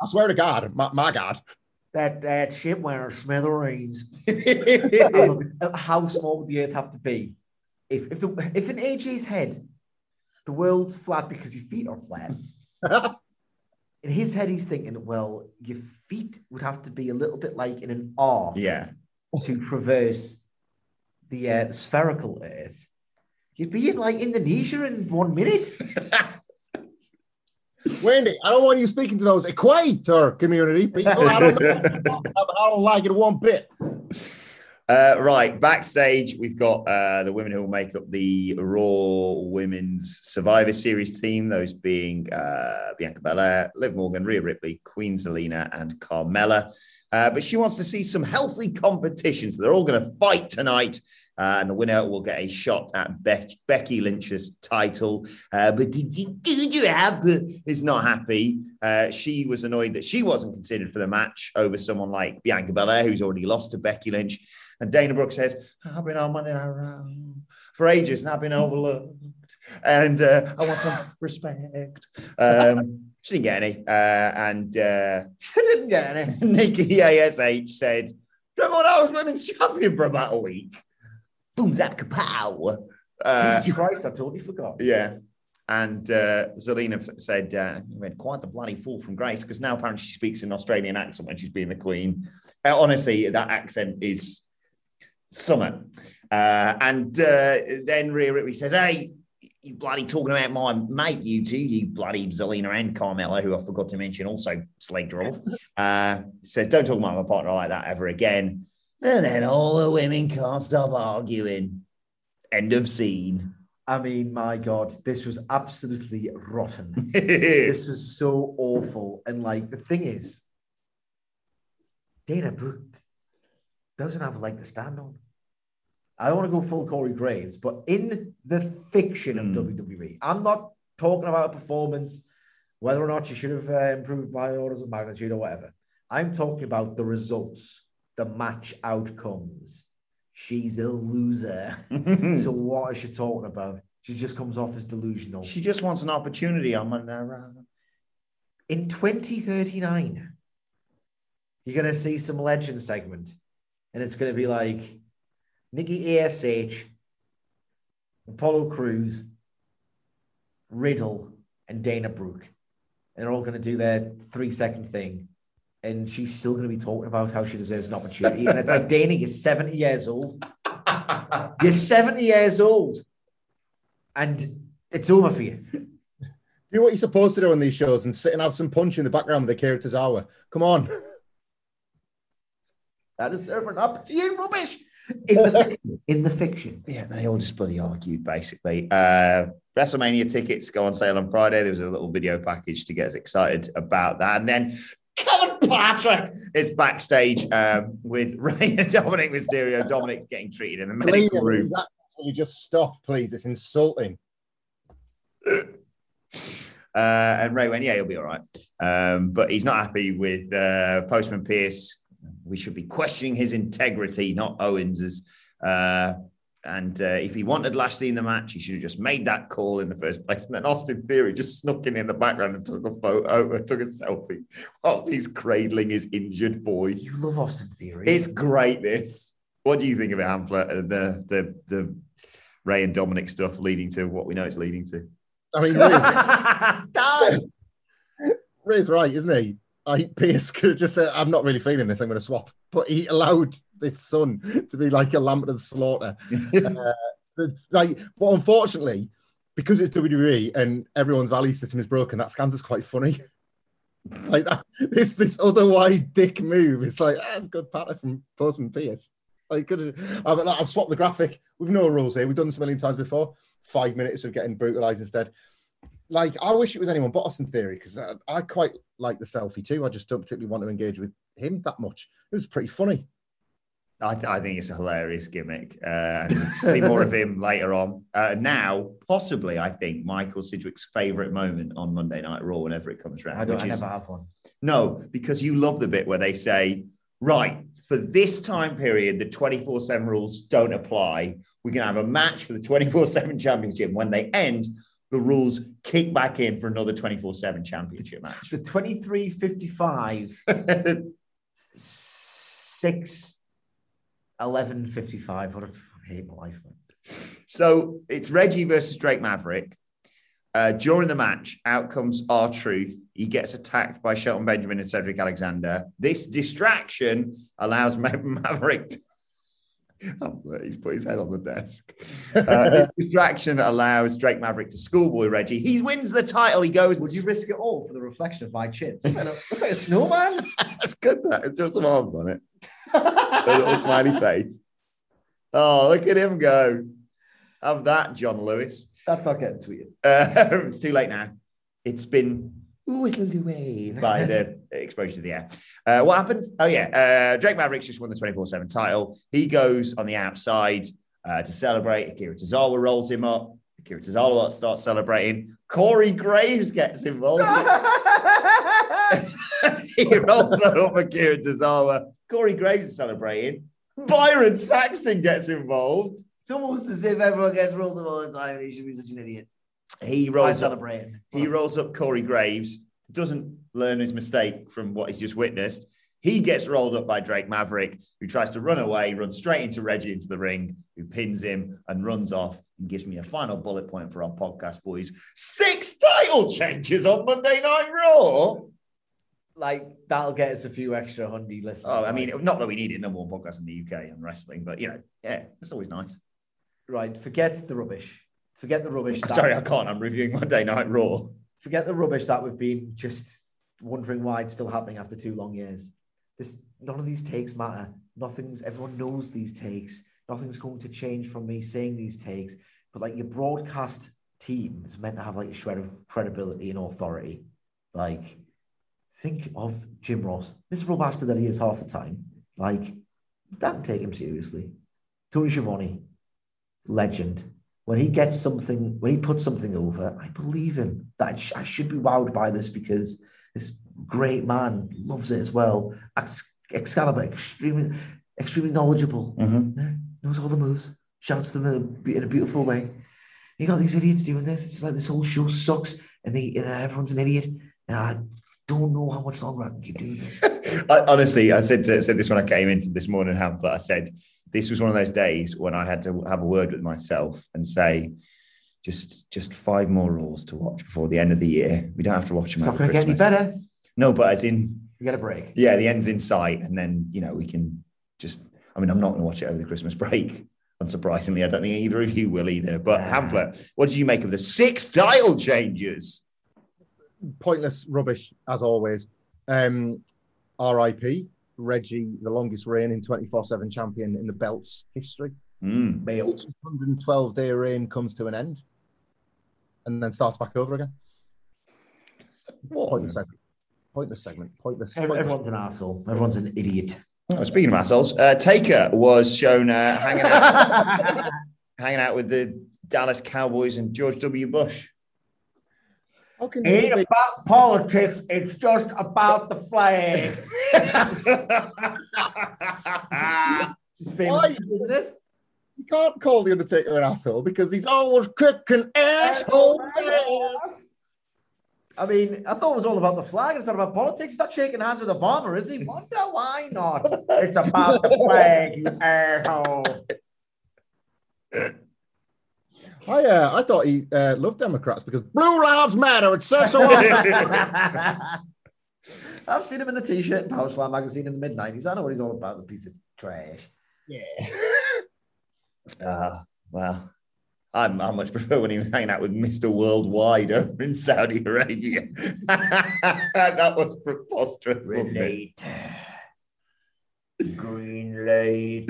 I swear to God, my, my God. that that ship went on smithereens. (laughs) yeah, How small would the Earth have to be? If if the if in AJ's head, the world's flat because your feet are flat. (laughs) in his head, he's thinking, well, your feet would have to be a little bit like in an arc to traverse the uh, spherical Earth. You'd be in like Indonesia in one minute. (laughs) Wendy, I don't want you speaking to those equator community people. I don't, know. I don't like it one bit. Uh, right, backstage, we've got uh, the women who will make up the Raw Women's Survivor Series team, those being uh, Bianca Belair, Liv Morgan, Rhea Ripley, Queen Zelina, and Carmella. Uh, but she wants to see some healthy competition. So they're all going to fight tonight. Uh, and the winner will get a shot at Be- Becky Lynch's title. Uh, but did you, did you have is not happy. Uh, she was annoyed that she wasn't considered for the match over someone like Bianca Belair, who's already lost to Becky Lynch. And Dana Brooke says, I've been on Monday Night Raw for ages and I've been overlooked. And uh, I want some respect. Um, she didn't get any. Uh, and uh, (laughs) I didn't get any. (laughs) Nikki ASH said, Remember when I was women's champion for about a week? Boom, zap, kapow. Uh, Jesus Christ, I totally forgot. yeah. And uh, Zelina said, uh, you quite the bloody fall from grace because now apparently she speaks an Australian accent when she's being the queen. Uh, honestly, that accent is summer. Uh, and uh, then Rhea Ripley says, hey, you bloody talking about my mate, you two, you bloody Zelina and Carmella, who I forgot to mention, also slagged her off. (laughs) Uh, says, don't talk about my partner like that ever again. And then all the women can't stop arguing. End of scene. I mean, my God, this was absolutely rotten. (laughs) this was so awful. And like the thing is, Dana Brooke doesn't have a leg to stand on. I don't want to go full Corey Graves, but in the fiction of Mm. WWE, I'm not talking about a performance, whether or not she should have uh, improved by orders of magnitude or whatever. I'm talking about the results, the match outcomes. She's a loser. (laughs) so what is she talking about? She just comes off as delusional. She just wants an opportunity on Monday Night Raw. in 2039, you're going to see some legend segment, and it's going to be like Nikki ASH, Apollo Crews, Riddle, and Dana Brooke. And they're all going to do their three second thing. And she's still going to be talking about how she deserves an opportunity. and it's like, Dana, you're 70 years old. (laughs) You're 70 years old. And it's over for you. (laughs) Do what you're supposed to do on these shows and sit and have some punch in the background with Akira Tozawa. Come on. (laughs) That is server an opportunity. You rubbish. In the fiction. In the fiction. Yeah, they all just bloody argued basically. Uh, WrestleMania tickets go on sale on Friday. There was a little video package to get us excited about that. And then Kevin Patrick is backstage um, with (laughs) Rey and Dominic Mysterio. (laughs) Dominic getting treated in the Please, medical room. will you just stop, please? It's insulting. Uh, and Rey went, yeah, he'll be all right. Um, but he's not happy with uh, Postman Pearce. We should be questioning his integrity, not Owens's. Uh, and uh, if he wanted Lashley in the match, he should have just made that call in the first place. And then Austin Theory just snuck in in the background and took a photo, took a selfie whilst he's cradling his injured boy. You love Austin Theory. It's great. This. What do you think of it, Hamflett? Uh, The the the Rey and Dominic stuff leading to what we know it's leading to. I mean, Rey's, (laughs) Rey's right, isn't he? I Pearce could have just said, "I'm not really feeling this. I'm going to swap," but he allowed this son to be like a lamb to the slaughter. (laughs) uh, like, but unfortunately, because it's WWE and everyone's value system is broken, that scans is quite funny. (laughs) like that, this this otherwise dick move. It's like ah, that's good pattern from Postman Pearce. Like, could I've, I've swapped the graphic with no rules here. We've done this a million times before. Five minutes of getting brutalized instead. Like, I wish it was anyone but Austin Theory because I, I quite like the selfie too. I just don't particularly want to engage with him that much. It was pretty funny. I, th- I think it's a hilarious gimmick. Uh, see more of him (laughs) later on. Uh, now, possibly, I think Michael Sidgwick's favorite moment on Monday Night Raw, whenever it comes around. I don't. I is- never have one. No, because you love the bit where they say, right, for this time period, the 24 7 rules don't apply. We're going to have a match for the 24 7 championship. When they end, the rules kick back in for another 24 7 championship match. The twenty-three fifty-five (laughs) six eleven fifty-five. What a I hate my life, man. so it's Reggie versus Drake Maverick. Uh, during the match, out comes R-Truth. He gets attacked by Shelton Benjamin and Cedric Alexander. This distraction allows Ma- (laughs) Maverick. To... (laughs) Oh, he's put his head on the desk. (laughs) Uh, this distraction allows Drake Maverick to schoolboy Reggie. He wins the title. He goes. Would you risk it all for the reflection of my chin? Looks like a snowman. That's good. That it's just some arms on it. (laughs) a little smiley face. Oh, look at him go. Have that, John Lewis. That's not getting tweeted. Uh, (laughs) it's too late now. It's been whittled away by the exposure to the air. Uh, what happened? Oh, yeah. Uh, Drake Mavericks just won the 24 7 title. He goes on the outside uh, to celebrate. Akira Tozawa rolls him up. Akira Tozawa starts celebrating. Corey Graves gets involved. (laughs) he rolls up Akira Tozawa. Corey Graves is celebrating. Byron Saxton gets involved. It's almost as if everyone gets rolled up all the time. He should be such an idiot. He rolls up. He rolls up Corey Graves, doesn't learn his mistake from what he's just witnessed. He gets rolled up by Drake Maverick, who tries to run away, runs straight into Reggie into the ring, who pins him and runs off and gives me a final bullet point for our podcast, boys. Six title changes on Monday Night Raw. Like that'll get us a few extra hundy listeners. Oh, I mean, not that we need it number one podcast in the UK on wrestling, but you know, yeah, it's always nice. right. Forget the rubbish. Forget the rubbish. that- Sorry, I can't. I'm reviewing Monday Night Raw. forget the rubbish that we've been just wondering why it's still happening after two long years. This none of these takes matter. Nothing's everyone knows these takes. Nothing's going to change from me saying these takes. But like your broadcast team is meant to have like a shred of credibility and authority. Like think of Jim Ross, miserable bastard that he is half the time. Like don't take him seriously. Tony Schiavone, legend. When he gets something, when he puts something over, I believe him. That I should be wowed by this because this great man loves it as well. Ex- Excalibur, extremely, extremely knowledgeable. Mm-hmm. Yeah, knows all the moves, shouts them in a, in a beautiful way. You got these idiots doing this. It's like this whole show sucks, and they everyone's an idiot. And I don't know how much longer I can keep doing this. (laughs) I, honestly, I said to, said this when I came into this morning, Hamflett. I said this was one of those days when I had to have a word with myself and say, just just five more rules to watch before the end of the year. We don't have to watch them. It's not going to get any better. No, but as in, We get a break. yeah, the end's in sight, and then you know we can just. I mean, I'm not going to watch it over the Christmas break. (laughs) Unsurprisingly, I don't think either of you will either. But Nah. Hamflett, what did you make of the six title changes? Pointless rubbish as always. Um, R.I.P. Reggie the longest reigning 24 7 champion in the belt's history. Mm. Male. 112 day reign comes to an end and then starts back over again. Pointless segment. Pointless segment. Pointless. Ev- pointless. Everyone's an asshole. Everyone's an idiot. Oh, speaking of assholes, uh, Taker was shown uh, hanging out (laughs) hanging out with the Dallas Cowboys and George W. Bush. How can It ain't be- about politics. It's just about the flag. (laughs) Famous, Why? isn't it? You can't call the Undertaker an asshole because he's always kicking asshole. I mean, I thought it was all about the flag. It's not about politics. He's not shaking hands with a bomber, is he? Wonder why not? It's about the flag, you (laughs) asshole. I uh, I thought he uh, loved Democrats because Blue Lives Matter. It says so. (laughs) I've seen him in the t-shirt in Power Slam magazine in the mid 90s. I know what he's all about, the piece of trash. Yeah. (laughs) uh, well, I'm, I much prefer when he was hanging out with Mr. Worldwide over in Saudi Arabia. (laughs) that was preposterous. Red Wasn't it? Green light.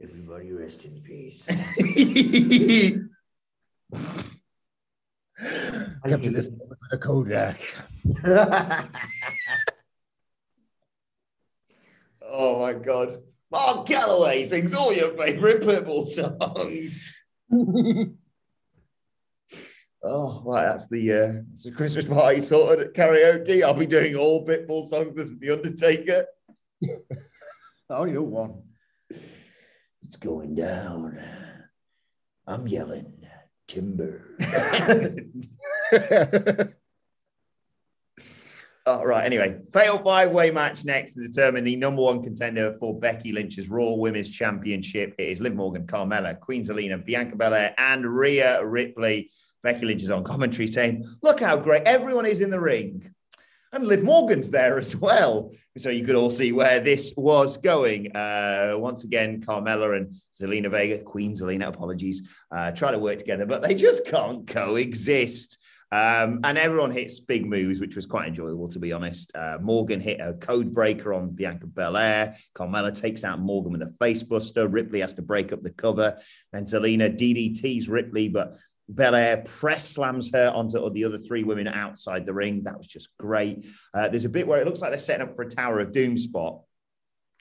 Everybody rest in peace. (laughs) I Capture this with a Kodak. (laughs) oh my God. Mark Calaway sings all your favorite Pitbull songs. (laughs) Oh, right. That's the uh, that's the Christmas party sorted at karaoke. I'll be doing all Pitbull songs as The Undertaker. I only know one. Going down. I'm yelling timber. (laughs) All right. Anyway, fatal five way match next to determine the number one contender for Becky Lynch's Raw Women's Championship. It is Liv Morgan, Carmella, Queen Zelina, Bianca Belair, and Rhea Ripley. Becky Lynch is on commentary saying, Look how great everyone is in the ring. And Liv Morgan's there as well. So you could all see where this was going. Uh, once again, Carmella and Zelina Vega, Queen Zelina, apologies, uh, try to work together, but they just can't coexist. Um, and everyone hits big moves, which was quite enjoyable, to be honest. Uh, Morgan hit a code breaker on Bianca Belair. Carmella takes out Morgan with a face buster. Ripley has to break up the cover. Then Zelina DDTs Ripley, but Belair press slams her onto the other three women outside the ring. That was just great. Uh, there's a bit where it looks like they're setting up for a Tower of Doom spot.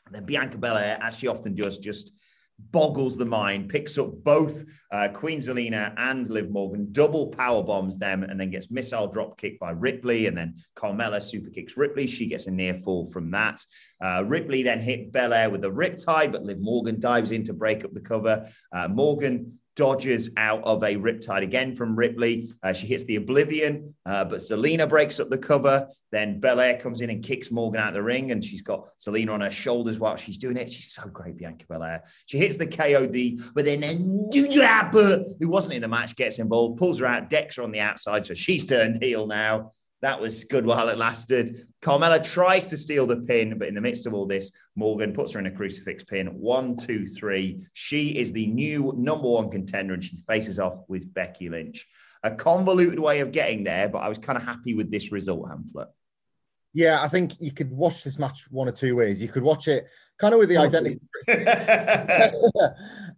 And then Bianca Belair, as she often does, just boggles the mind, picks up both uh, Queen Zelina and Liv Morgan, double power bombs them, and then gets missile drop kicked by Ripley. And then Carmella super kicks Ripley. She gets a near fall from that. Uh, Ripley then hit Belair with a riptide, but Liv Morgan dives in to break up the cover. Uh, Morgan dodges out of a riptide again from Ripley. Uh, she hits the Oblivion, uh, but Zelina breaks up the cover. Then Belair comes in and kicks Morgan out of the ring, and she's got Zelina on her shoulders while she's doing it. She's so great, Bianca Belair. She hits the KOD, but then a Doudrop, who wasn't in the match, gets involved, pulls her out, decks her on the outside, so she's turned heel now. That was good while it lasted. Carmella tries to steal the pin, but in the midst of all this, Morgan puts her in a crucifix pin. One, two, three. She is the new number one contender, and she faces off with Becky Lynch. A convoluted way of getting there, but I was kind of happy with this result, Hamflett. Yeah, I think you could watch this match one or two ways. You could watch it kind of with the identical (laughs) (laughs)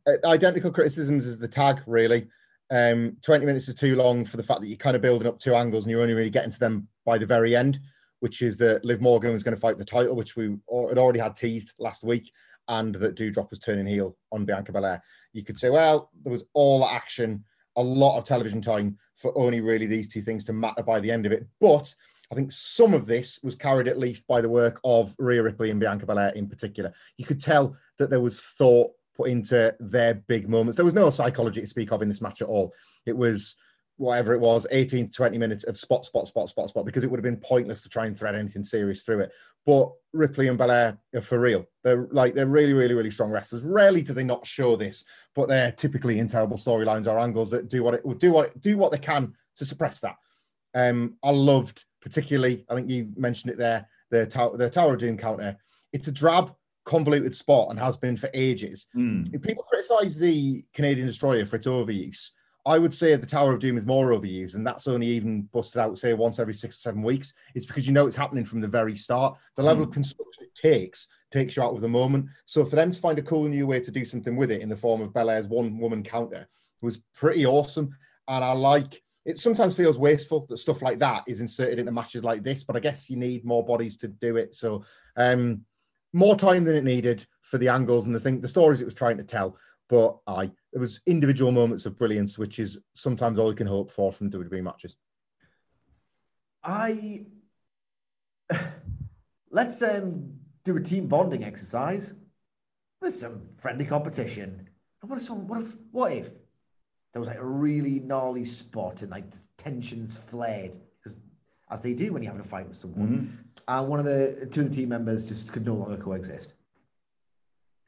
uh, identical criticisms as the tag, really. Um, 20 minutes is too long for the fact that you're kind of building up two angles and you're only really getting to them by the very end, which is that Liv Morgan was going to fight the title, which we had already had teased last week, and that Doudrop was turning heel on Bianca Belair. You could say, well, there was all that action, a lot of television time for only really these two things to matter by the end of it. But I think some of this was carried at least by the work of Rhea Ripley and Bianca Belair in particular. You could tell that there was thought put into their big moments. There was no psychology to speak of in this match at all. It was whatever it was, 18 to 20 minutes of spot, spot, spot, spot, spot, because it would have been pointless to try and thread anything serious through it. But Ripley and Belair are for real. They're like, they're really, really, really strong wrestlers. Rarely do they not show this, but they're typically in terrible storylines or angles that do what it do what do what they can to suppress that. Um, I loved particularly, I think you mentioned it there, the, tower, the Tower of Doom counter. It's a drab, convoluted spot and has been for ages. Mm. If people criticize the Canadian destroyer for its overuse, I would say the Tower of Doom is more overused, and that's only even busted out, say, once every six or seven weeks. It's because you know it's happening from the very start. The level of construction it takes takes you out of the moment. So for them to find a cool new way to do something with it in the form of Belair's one woman counter was pretty awesome. And I like it sometimes feels wasteful that stuff like that is inserted into matches like this, but I guess you need more bodies to do it. So um more time than it needed for the angles and the thing the stories it was trying to tell. But I it was individual moments of brilliance, which is sometimes all you can hope for from WWE matches. I (sighs) let's um do a team bonding exercise. There's some friendly competition. And what if someone, what if what if there was like a really gnarly spot and like tensions flared as they do when you're having a fight with someone, and one of the two of the team members just could no longer coexist.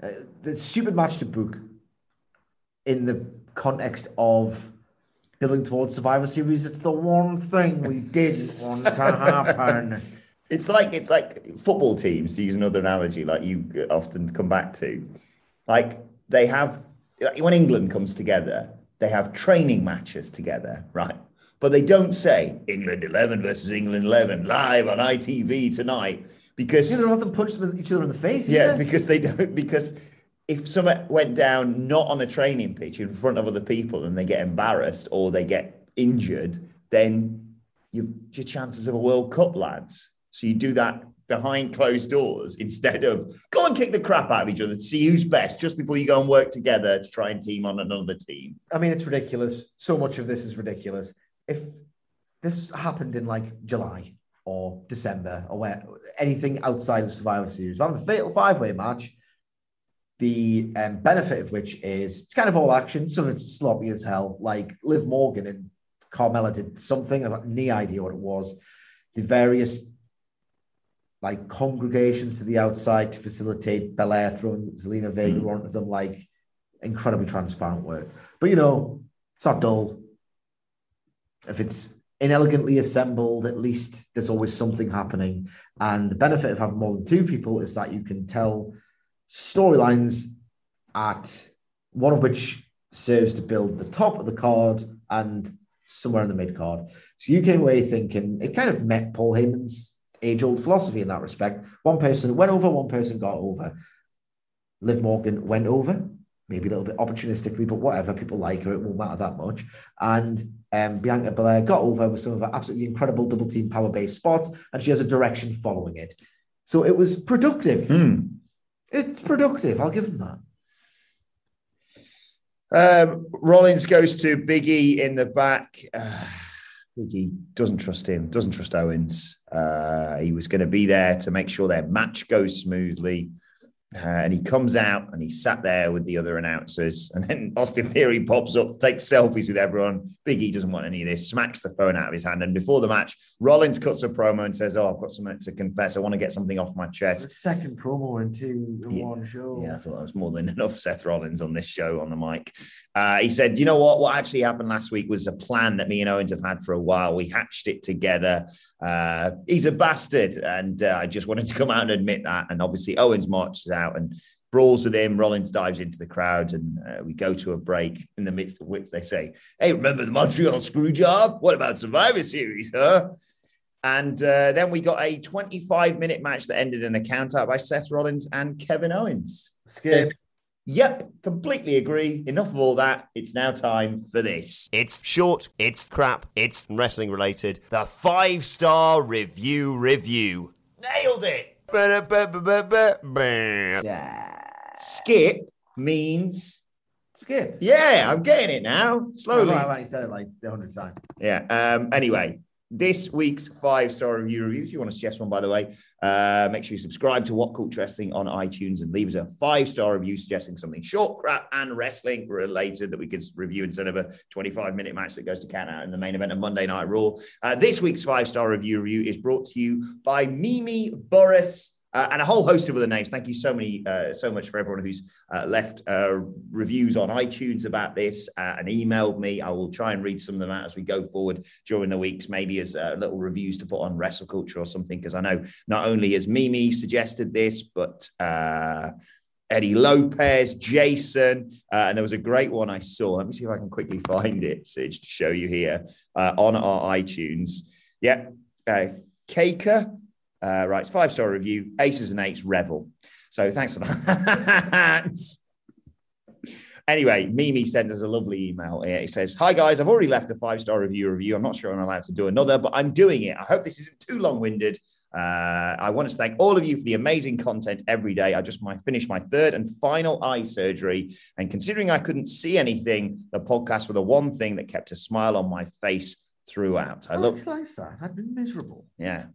Uh, the stupid match to book in the context of building towards Survivor Series. It's the one thing we didn't want to happen. (laughs) It's like it's like football teams. To use another analogy, like you often come back to, like they have like when England comes together, they have training matches together, right? But they don't say England eleven versus England eleven live on ITV tonight because You don't have to punch them each other in the face. yeah, because they don't because if someone went down not on a training pitch in front of other people and they get embarrassed or they get injured, then you your chances of a World Cup, lads. So you do that behind closed doors instead of go and kick the crap out of each other to see who's best just before you go and work together to try and team on another team. I mean, it's ridiculous. So much of this is ridiculous. If this happened in like July or December or where anything outside of Survivor Series, having a fatal five way match. The um, benefit of which is it's kind of all action, some of it's sloppy as hell. Like Liv Morgan and Carmella did something, I've got no idea what it was. The various like congregations to the outside to facilitate Belair throwing Zelina Vega onto them, like incredibly transparent work. But you know, it's not dull. If it's inelegantly assembled, at least there's always something happening. And the benefit of having more than two people is that you can tell storylines at one of which serves to build the top of the card and somewhere in the mid card. So you came away thinking it kind of met Paul Heyman's age old philosophy in that respect. One person went over, one person got over. Liv Morgan went over, maybe a little bit opportunistically, but whatever. People like her, it won't matter that much. And um, Bianca Belair got over with some of her absolutely incredible double team power based spots, and she has a direction following it. So it was productive. Hmm. It's productive. I'll give them that. Um, Rollins goes to Biggie in the back. Uh, Biggie doesn't trust him, doesn't trust Owens. Uh, he was going to be there to make sure their match goes smoothly. Uh, and he comes out and he sat there with the other announcers. (laughs) And then Austin Theory pops up, takes selfies with everyone. Biggie doesn't want any of this, smacks the phone out of his hand. And before the match, Rollins cuts a promo and says, Oh, I've got something to confess. I want to get something off my The chest. second promo in two in Yeah. one show. Yeah, I thought that was more than (laughs) enough Seth Rollins on this show on the mic. Uh, he said, You know what? What actually happened last week was a plan that me and Owens have had for a while. We hatched it together. Uh, he's a bastard. And uh, I just wanted to come out and admit that. And obviously, Owens marches out and brawls with him. Rollins dives into the crowd and uh, we go to a break in the midst of which they say, Hey, remember the Montreal screw job? What about Survivor Series, huh? And uh, then we got a 25 minute match that ended in a count out by Seth Rollins and Kevin Owens. Skip. Yep, completely agree. Enough of all that. It's now time for this. It's short, it's crap, it's wrestling related. The five star review review. Nailed it. Skip means, Skip. yeah, I'm getting it now. Slowly. I've only said it like a hundred times. Yeah. Um, anyway, this week's five star review review. If you want to suggest one, by the way, uh, make sure you subscribe to What Culture Wrestling on iTunes and leave us a five star review suggesting something short, crap, and wrestling related that we could review instead of a 25 minute match that goes to count out in the main event of Monday Night Raw. Uh, this week's five star review review is brought to you by Mimi Boris. Uh, and a whole host of other names. Thank you so many, uh, so much for everyone who's uh, left uh, reviews on iTunes about this uh, and emailed me. I will try and read some of them out as we go forward during the weeks, maybe as uh, little reviews to put on Wrestle Culture or something. Because I know not only has Mimi suggested this, but Eddie Lopez, Jason, and there was a great one I saw. Let me see if I can quickly find it, Sidge, to show you here on our iTunes. Yep, uh, uh, writes five star review, aces and eights, revel. So thanks for that. (laughs) Anyway, Mimi sent us a lovely email. here. He says, Hi guys, I've already left a five star review review. I'm not sure I'm allowed to do another, but I'm doing it. I hope this isn't too long winded. Uh, I want to thank all of you for the amazing content every day. I just might finish my third and final eye surgery. And considering I couldn't see anything, the podcast were the one thing that kept a smile on my face throughout. I I love like that. I'd been miserable. yeah.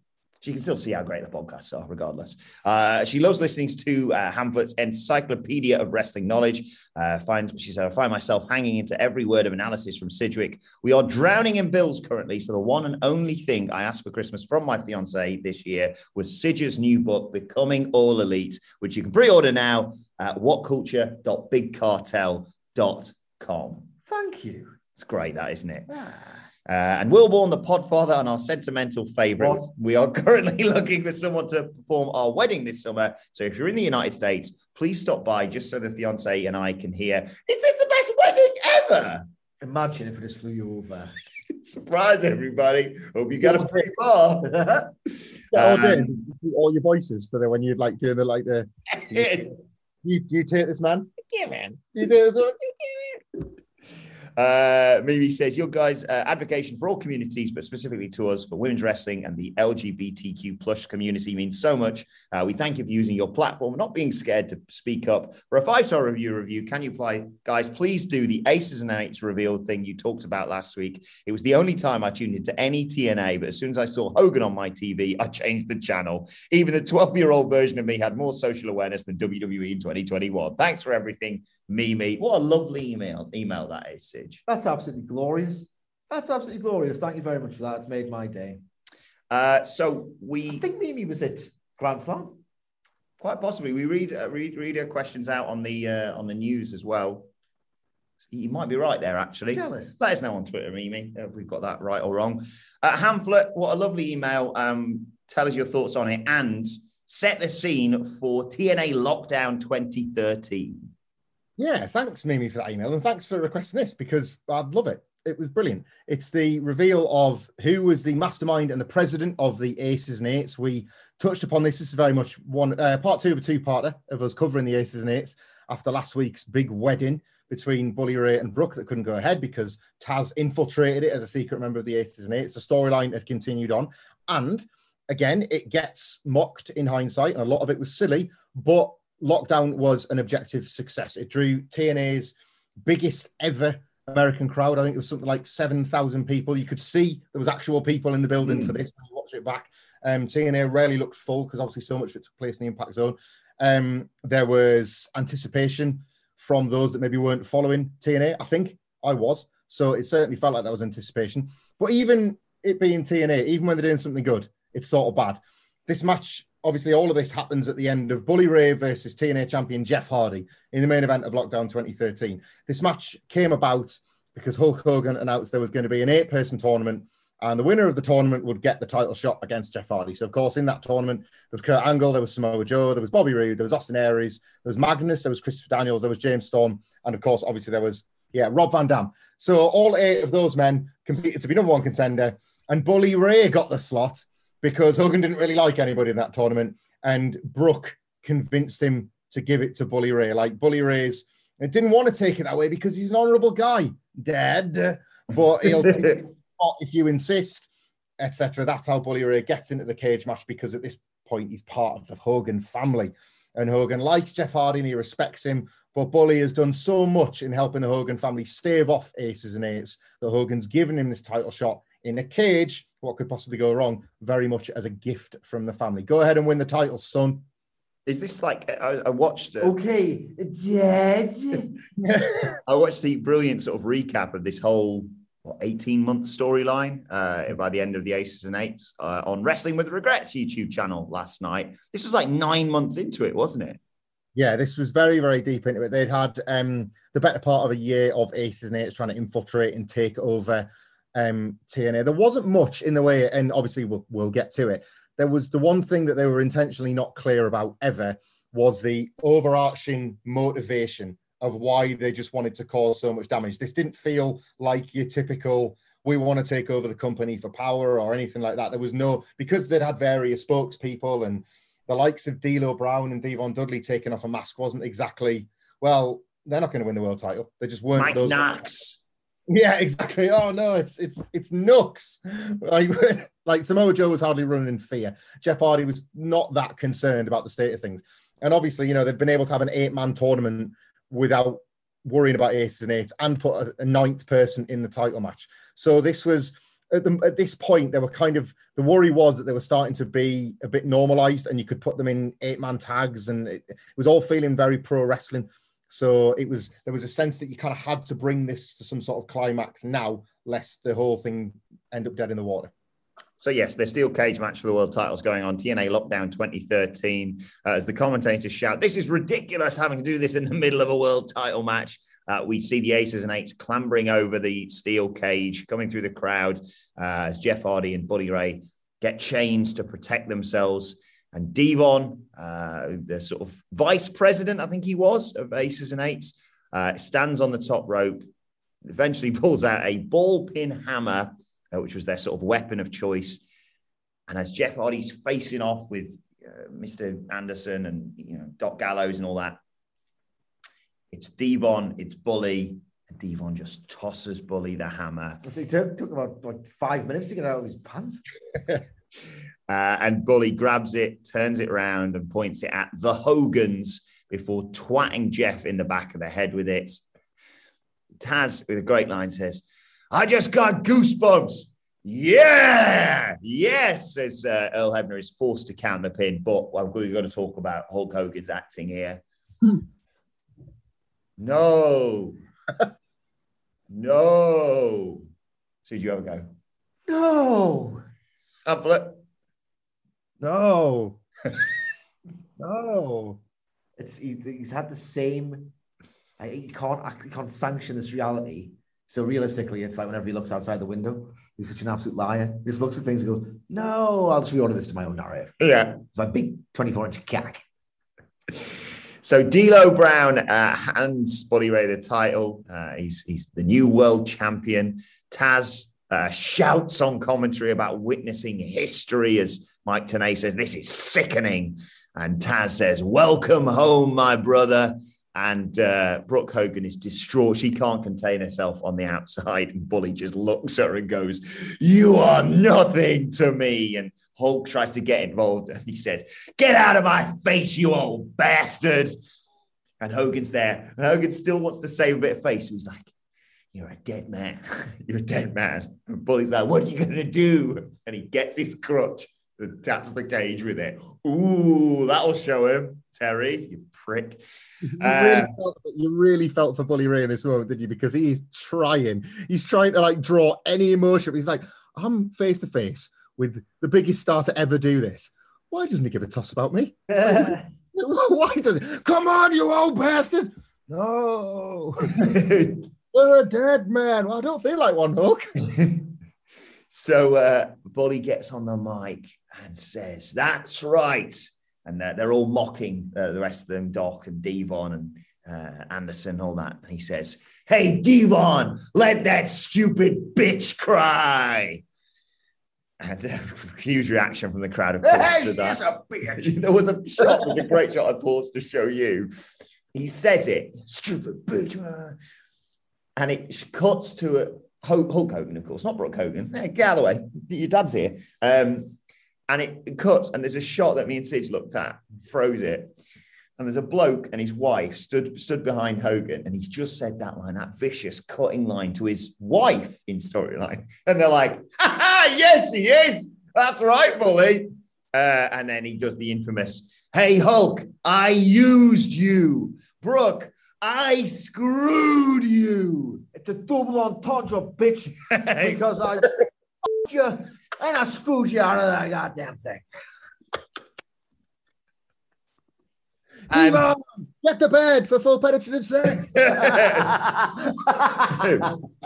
She can still see how great the podcasts are, regardless. Uh, she loves listening to uh, Hamflett's Encyclopedia of Wrestling Knowledge. Uh, finds, she said, I find myself hanging into every word of analysis from Sidgwick. We are drowning in bills currently. So the one and only thing I asked for Christmas from my fiance this year was Sidge's new book, Becoming All Elite, which you can pre-order now at whatculture.bigcartel.com. Thank you. It's great, that, isn't it? Ah. Uh, and Wilborn, the podfather and our sentimental favorite. We are (laughs) currently looking for someone to perform our wedding this summer. So if you're in the United States, please stop by just so the fiance and I can hear, is this the best wedding ever? Imagine if I just flew you over. (laughs) Surprise, everybody. Hope you got a free bar. (laughs) Yeah, all, day, Um, all your voices for the when you're like doing the like the you do you take this man? yeah, man. Do you take this one? Uh, Mimi says, Your guys' uh, advocacy for all communities, but specifically to us for women's wrestling and the LGBTQ plus community means so much. Uh, we thank you for using your platform, and not being scared to speak up. For a five star review review, can you play, guys? Please do the Aces and Eights reveal thing you talked about last week. It was the only time I tuned into any TNA, but as soon as I saw Hogan on my TV, I (laughs) changed the channel. Even the 12 year old version of me had more social awareness than WWE in 2021. Thanks for everything, Mimi. What a lovely email email that is, That's absolutely glorious. That's absolutely glorious. Thank you very much for that. It's made my day. Uh, so I we think Mimi was it Grand Slam. quite possibly we read uh, read read her questions out on the uh, on the news as well. You might be right there, actually. Jealous. Let us know on Twitter, Mimi, if we've got that right or wrong. Uh, Hamflett, what a lovely email. Um, tell us your thoughts on it and set the scene for TNA Lockdown 2013. Yeah, thanks, Mimi, for that email, and thanks for requesting this because I'd love it. It was brilliant. It's the reveal of who was the mastermind and the president of the Aces and Eights. We touched upon this. This is very much one uh, part two of a two-parter of us covering the Aces and Eights after last week's big wedding between Bully Ray and Brooke that couldn't go ahead because Taz infiltrated it as a secret member of the Aces and Eights. The storyline had continued on, and again, it gets mocked in hindsight, and a lot of it was silly, but lockdown was an objective success. It drew TNA's biggest ever American crowd. I think it was something like 7,000 people. You could see there was actual people in the building for this when you watch it back. Um, TNA rarely looked full because obviously so much of it took place in the impact zone. Um, there was anticipation from those that maybe weren't following TNA. I think I was. So it certainly felt like that was anticipation. But even it being TNA, even when they're doing something good, it's sort of bad. This match, obviously, all of this happens at the end of Bully Ray versus TNA champion Jeff Hardy in the main event of Lockdown 2013. This match came about because Hulk Hogan announced there was going to be an eight person tournament and the winner of the tournament would get the title shot against Jeff Hardy. So, of course, in that tournament, there was Kurt Angle, there was Samoa Joe, there was Bobby Roode, there was Austin Aries, there was Magnus, there was Christopher Daniels, there was James Storm, and of course, obviously, there was yeah Rob Van Dam. So, all eight of those men competed to be number one contender, and Bully Ray got the slot because Hogan didn't really like anybody in that tournament, and Brooke convinced him to give it to Bully Ray. Like Bully Ray's, and didn't want to take it that way because he's an honourable guy, Dad, but he'll take it (laughs) if you insist, etc. That's how Bully Ray gets into the cage match because at this point he's part of the Hogan family, and Hogan likes Jeff Hardy and he respects him. But Bully has done so much in helping the Hogan family stave off aces and eights that Hogan's given him this title shot in a cage. What could possibly go wrong? Very much as a gift from the family. Go ahead and win the title, son. Is this like I, I watched? Uh, Okay, Dad. (laughs) I watched the brilliant sort of recap of this whole what, 18 month storyline uh, by the end of the Aces and Eights uh, on Wrestling with Regrets YouTube channel last night. This was like nine months into it, wasn't it? Yeah, this was very, very deep into it. They'd had um, the better part of a year of aces and eights trying to infiltrate and take over um, TNA. There wasn't much in the way, and obviously we'll, we'll get to it. There was the one thing that they were intentionally not clear about ever was the overarching motivation of why they just wanted to cause so much damage. This didn't feel like your typical we want to take over the company for power or anything like that. There was no because they'd had various spokespeople and the likes of D'Lo Brown and Devon Dudley taking off a mask wasn't exactly well. They're not going to win the world title. They just weren't. Mike those Knox. Yeah, (laughs) exactly. Oh no, it's it's it's Nux. Like, (laughs) like Samoa Joe was hardly running in fear. Jeff Hardy was not that concerned about the state of things. And obviously, you know, they've been able to have an eight-man tournament without worrying about aces and eights and put a, a ninth person in the title match. So this was at, the, at this point, they were kind of the worry was that they were starting to be a bit normalized, and you could put them in eight-man tags, and it, it was all feeling very pro wrestling. So it was there was a sense that you kind of had to bring this to some sort of climax now, lest the whole thing end up dead in the water. So yes, the steel cage match for the world titles going on. TNA Lockdown 2013. Uh, as the commentators shout, "This is ridiculous! Having to do this in the middle of a world title match." Uh, we see the aces and eights clambering over the steel cage, coming through the crowd uh, as Jeff Hardy and Bully Ray get chained to protect themselves. And Devon, uh, the sort of vice president, I think he was, of Aces and Eights, uh, stands on the top rope, eventually (laughs) pulls out a ball peen hammer, uh, which was their sort of weapon of choice. And as Jeff Hardy's facing off with uh, Mr. Anderson and you know Doc Gallows and all that, it's Devon, it's Bully, and Devon just tosses Bully the hammer. It took, took about like five minutes to get out of his pants. (laughs) Uh, and Bully grabs it, turns it around, and points it at the Hogans before twatting Jeff in the back of the head with it. Taz, with a great line, says, I just got goosebumps. Yeah, yes, says uh, Earl Hebner is forced to count the pin, but well, we've got to talk about Hulk Hogan's acting here. no, (laughs) no. So did you have a go? No. Uplet. No, no. It's he, he's had the same. I, he can't act- he can't sanction this reality. So realistically, it's like whenever he looks outside the window, he's such an absolute liar. He just looks at things and goes, "No, I'll just reorder this to my own narrative." Yeah. It's my big twenty-four inch cack. So D'Lo Brown uh, hands Bully Ray the title. Uh, he's he's the new world champion. Taz uh, shouts on commentary about witnessing history as Mike Tenay says, "This is sickening." And Taz says, "Welcome home, my brother." And uh, Brooke Hogan is distraught. She can't contain herself on the outside. And Bully just looks at her and goes, You are nothing to me. And Hulk tries to get involved and he says, Get out of my face, you old bastard. And Hogan's there. And Hogan still wants to save a bit of face. So he's like, You're a dead man. (laughs) You're a dead man. And Bully's like, What are you going to do? And he gets his crutch and taps the cage with it. Ooh, that'll show him. Terry, you prick. You Uh, really, felt, you really felt for Bully Ray in this moment, didn't you? Because he is trying. He's trying to like draw any emotion. He's like, I'm face to face with the biggest star to ever do this. Why doesn't he give a toss about me? Why does it? (laughs) (laughs) Come on, you old bastard! No, we're a dead man. Well, I don't feel like one, Hulk. (laughs) so uh, Bully gets on the mic and says, That's right. And uh, they're all mocking uh, the rest of them, Doc and Devon and uh, Anderson, all that. And he says, Hey, Devon, let that stupid bitch cry. And uh, (laughs) huge reaction from the crowd, of course, to that. a bitch. (laughs) there was a shot, there's a great shot I paused to show you. He says it, stupid bitch. Uh," And it cuts to a Hulk Hulk Hogan, of course, not Brooke Hogan. Hey, (laughs) get out of the way. Your dad's here. Um, and it, cuts, and there's a shot that me and Sidge looked at, froze it. And there's a bloke and his wife stood stood behind Hogan, and he's just said that line, that vicious cutting line to his wife in storyline. (laughs) And they're like, ha, ha, yes, she is. That's right, Bully. Uh, and then he does the infamous, hey, Hulk, I used you. Brooke, I screwed you. It's a double entendre, bitch. (laughs) Because I (laughs) you and I screwed you out of that goddamn thing. Get to bed for full penetrative sex. (laughs)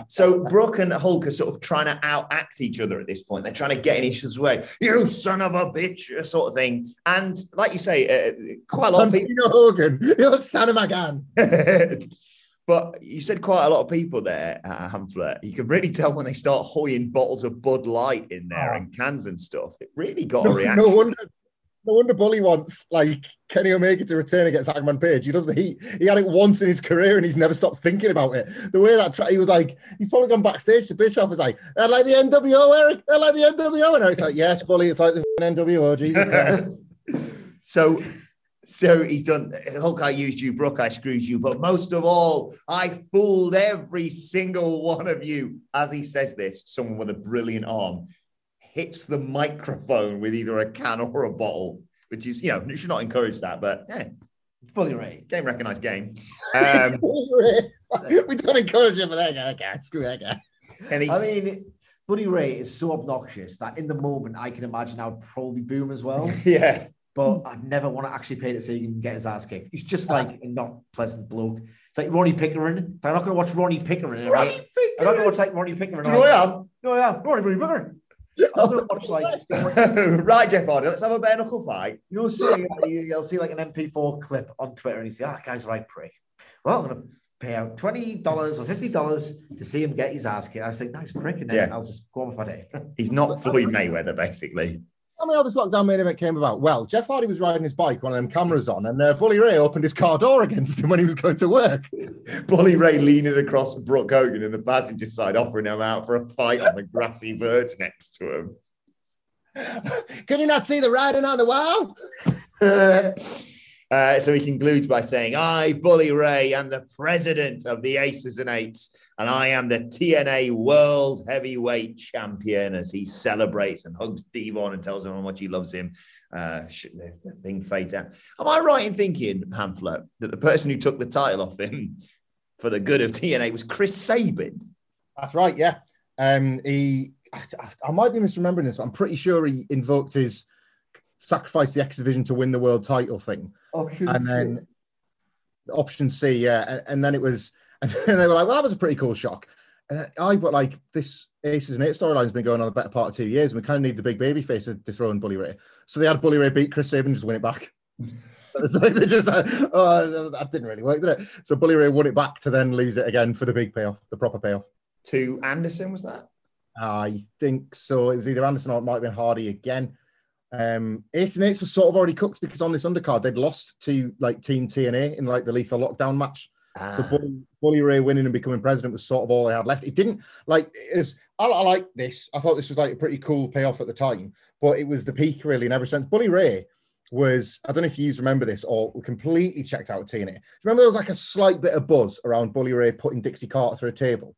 (laughs) so Brooke and Hulk are sort of trying to outact each other at this point. They're trying to get in each other's way. You son of a bitch, sort of thing. And like you say, uh, quite a lot of people. Hogan, you're son of a gun. but you said quite a lot of people there, uh, Hamflett. You can really tell when they start hoying bottles of Bud Light in there Oh. and cans and stuff. It really got a reaction. no wonder. No wonder Bully wants like Kenny Omega to return against Hangman Page. He loves the heat. He had it once in his career and he's never stopped thinking about it. The way that tra- he was like, he's probably gone backstage to Bischoff was like, I like the NWO, Eric. I like the NWO. And Eric's like, yes, Bully, it's like the (laughs) NWO. Jesus. yeah." (laughs) so so he's done Hulk, I used you, Brooke, I screwed you, but most of all, I fooled every single one of you. As he says this, someone with a brilliant arm hits the microphone with either a can or a bottle, which is, you know, you should not encourage that, but yeah, Bully Ray. game recognized game. (laughs) Um, (laughs) we don't encourage him but that guy. Okay, screw that guy. and he's, I mean, Bully Ray is so obnoxious that in the moment I can imagine I would probably boom as well. (laughs) yeah, but I'd never want to actually pay to see him get his ass kicked. He's just like a not pleasant bloke. It's like Ronnie Pickering. Like, I'm not going to watch Ronnie Pickering. Ronnie right? I'm not going to watch like Ronnie Pickering. Do you know I am? No, yeah, Ronnie Ronnie Pickering. I'm watch like, right, Jeff Hardy, let's have a bare knuckle fight. you know, see, you'll see like an MP4 clip on Twitter and you say, ah, guy's right prick. Well, I'm going to pay out $20 or $50 to see him get his ass kicked. I was like, nice prick. And then Yeah. I'll just go on with my day. He's not (laughs) Floyd Mayweather, basically. Tell me how this lockdown main event came about. Well, Jeff Hardy was riding his bike, one of them cameras on, and uh, Bully Ray opened his car door against him when he was going to work. (laughs) Bully Ray leaning across Brooke Hogan in the passenger side, offering him out for a fight on the grassy verge next to him. (laughs) Can you not see the writing on the wall? (laughs) Uh, so he concludes by saying, I, Bully Ray, am the president of the Aces and Eights, and I am the TNA World Heavyweight Champion as he celebrates and hugs Devon and tells him how much he loves him. Uh, the, the thing fades out. Am I right in thinking, Hamflett, that the person who took the title off him for the good of TNA was Chris Sabin? That's right, yeah. Um, he, I, I might be misremembering this, but I'm pretty sure he invoked his sacrifice the X Division to win the world title thing. and then option C, yeah, and, and then it was, (laughs) and then they were like, "Well, that was a pretty cool shock." And I, but like this Aces and Eight storyline's been going on a better part of two years, and we kind of need the big baby face to dethrone Bully Ray. So they had Bully Ray beat Chris Sabin, just win it back. (laughs) so they just, uh, (laughs) oh, that didn't really work, did it? So Bully Ray won it back to then lose it again for the big payoff, the proper payoff. To Anderson, was that? I think so. It was either Anderson or it might have been Hardy again. Um, Ace and Eights was sort of already cooked because on this undercard they'd lost to like Team TNA in like the lethal lockdown match. So Ah. Bully, Bully Ray winning and becoming president was sort of all they had left. It didn't like is I, I like this. I thought this was like a pretty cool payoff at the time, but it was the peak really in every sense. Bully Ray was I don't know if you remember this or completely checked out TNA. Do you remember there was like a slight bit of buzz around Bully Ray putting Dixie Carter through a table?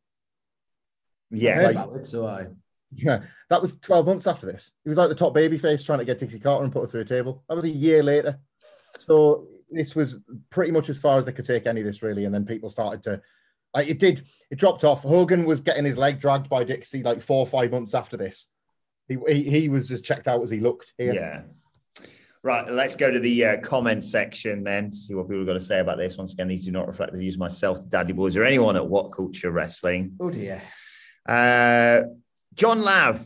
yeah, Like- so I. (laughs) Yeah, that was 12 months after this. He was like the top baby face trying to get Dixie Carter and put her through a table. That was a year later. So this was pretty much as far as they could take any of this, really. And then people started to, like, it did, it dropped off. Hogan was getting his leg dragged by Dixie like four or five months after this. He, he, he was as checked out as he looked here. Yeah. Right, let's go to the uh, comment section then to see what people have got to say about this. Once again, these do not reflect the views of myself, Dadley Boys, or anyone at What Culture Wrestling. Oh dear. Uh, John Lav,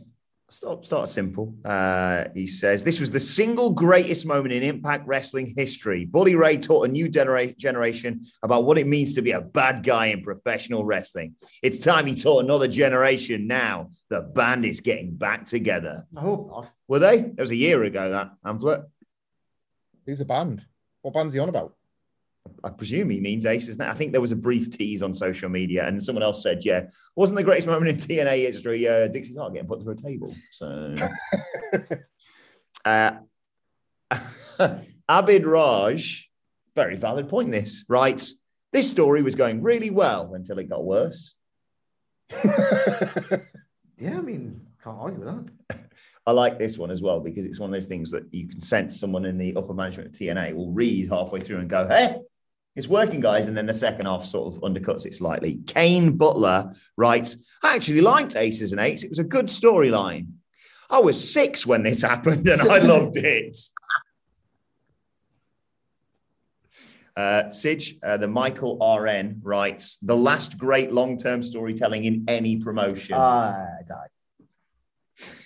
start, start simple. Uh, he says, This was the single greatest moment in Impact Wrestling history. Bully Ray taught a new genera- generation about what it means to be a bad guy in professional wrestling. It's time he taught another generation now. The band is getting back together. I hope not. Were they? That was a year ago, that pamphlet. Who's a band? What band's he on about? I presume he means Aces. Now. I think there was a brief tease on social media, and someone else said, "Yeah, wasn't the greatest moment in TNA history uh, Dixie Carter getting put through a table." So, (laughs) uh, (laughs) Abid Raj, very valid point. This writes, "This story was going really well until it got worse." (laughs) Yeah, I mean, can't argue with that. I like this one as well because it's one of those things that you can sense someone in the upper management of TNA will read halfway through and go, "Hey." It's working, guys, and then the second half sort of undercuts it slightly. Kane Butler writes, I actually liked Aces and Eights. It was a good storyline. I was six when this (laughs) happened and I loved it. (laughs) Uh, Sidge, uh, the Michael RN writes, the last great long-term storytelling in any promotion. I die.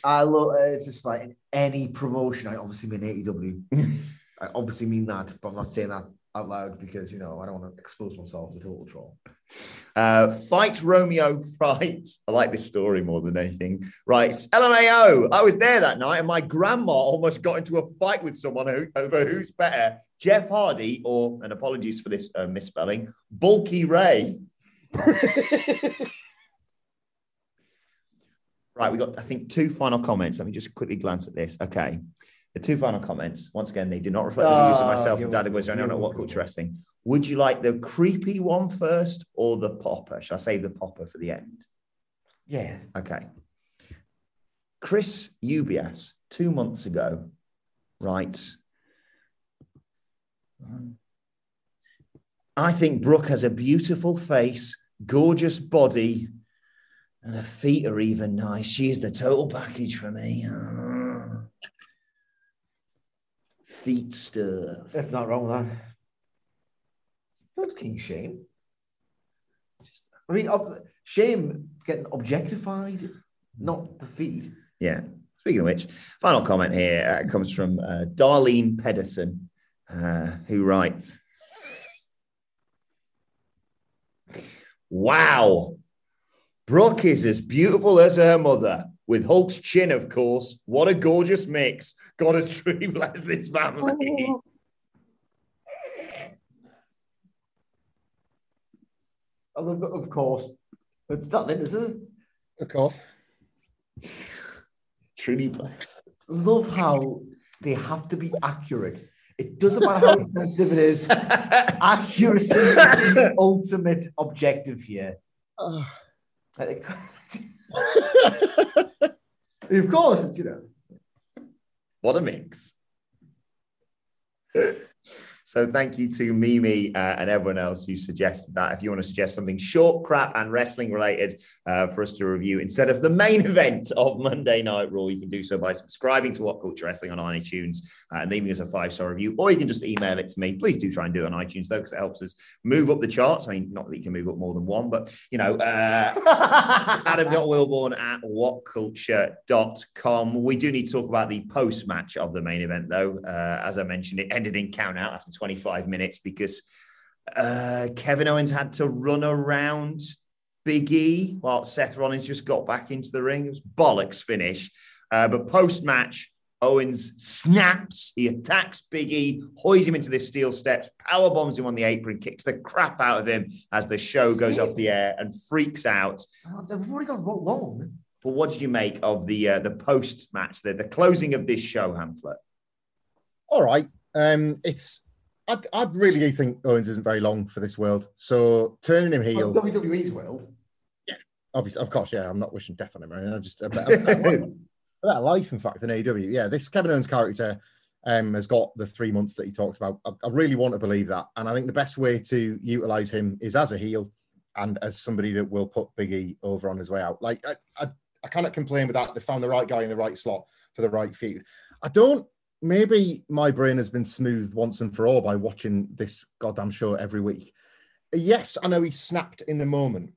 I love it's just like in any promotion. I obviously mean AEW. (laughs) I obviously mean that, but I'm not saying that out loud because you know I don't want to expose myself to total troll. Uh, Fight Romeo (laughs) Fight. I like this story more than anything. Right. LMAO. I was there that night and my grandma almost got into a fight with someone who, over who's better, Jeff Hardy or, and apologies for this uh, misspelling, Bulky Ray. (laughs) right. We got, I think, two final comments. Let me just quickly glance at this. Okay. The two final comments. Once again, they do not reflect the views of Ah, myself, the Dadley Boys, or anyone at you- What Culture Wrestling. Would you like the creepy one first or the popper? Shall I say the popper for the end? Yeah. Okay. Chris Ubias, two months ago, writes I think Brooke has a beautiful face, gorgeous body, and her feet are even nice. She is the total package for me. Feet stuff. If not wrong with that. Good King Shame. I mean, ob- shame getting objectified, not the feed. Yeah. Speaking of which, final comment here uh, comes from uh, Darlene Pedersen, uh, who writes Wow. Brooke is as beautiful as her mother, with Hulk's chin, of course. What a gorgeous mix. God has (laughs) truly blessed this family. (laughs) Of, of course. It's not then, is it? Of course. truly blessed. Love how they have to be accurate. It doesn't matter how sensitive it is. (laughs) Accuracy is the ultimate objective here. Uh, Like, (laughs) of course, it's you know. What a mix. So thank you to Mimi uh, and everyone else who suggested that. If you want to suggest something short, crap, and wrestling related uh, for us to review instead of the main (laughs) event of Monday Night Raw, you can do so by subscribing to What Culture Wrestling on iTunes uh, and leaving us a five star review, or you can just email it to me. Please do try and do it on iTunes though, because it helps us move up the charts. I mean, not that you can move up more than one, but you know, uh, (laughs) Adam.Wilborn at whatculture.com. We do need to talk about the post match of the main event, though. Uh, as I mentioned, it ended in count out after 25 minutes because uh, Kevin Owens had to run around Big E while Seth Rollins just got back into the ring. It was bollocks finish. Uh, but post match, Owens snaps. He attacks Big E, hoys him into the steel steps, power bombs him on the apron, kicks the crap out of him as the show goes off the air and freaks out. Oh, They've already gone ro- long. But what did you make of the uh, the post match, the, the closing of this show, Hamflett? all right. Um, it's I, I really think Owens isn't very long for this world. So turning him heel, Well, WWE's world. Yeah, obviously, of course, yeah. I'm not wishing death on him. I just a better, a (laughs) better a better life, in fact, than AEW. Yeah, this Kevin Owens character um, has got the three months that he talked about. I, I really want to believe that, and I think the best way to utilize him is as a heel and as somebody that will put Big E over on his way out. Like I, I, I cannot complain with that. They found the right guy in the right slot for the right feud. I don't. Maybe my brain has been smoothed once and for all by watching this goddamn show every week. Yes, I know he snapped in the moment,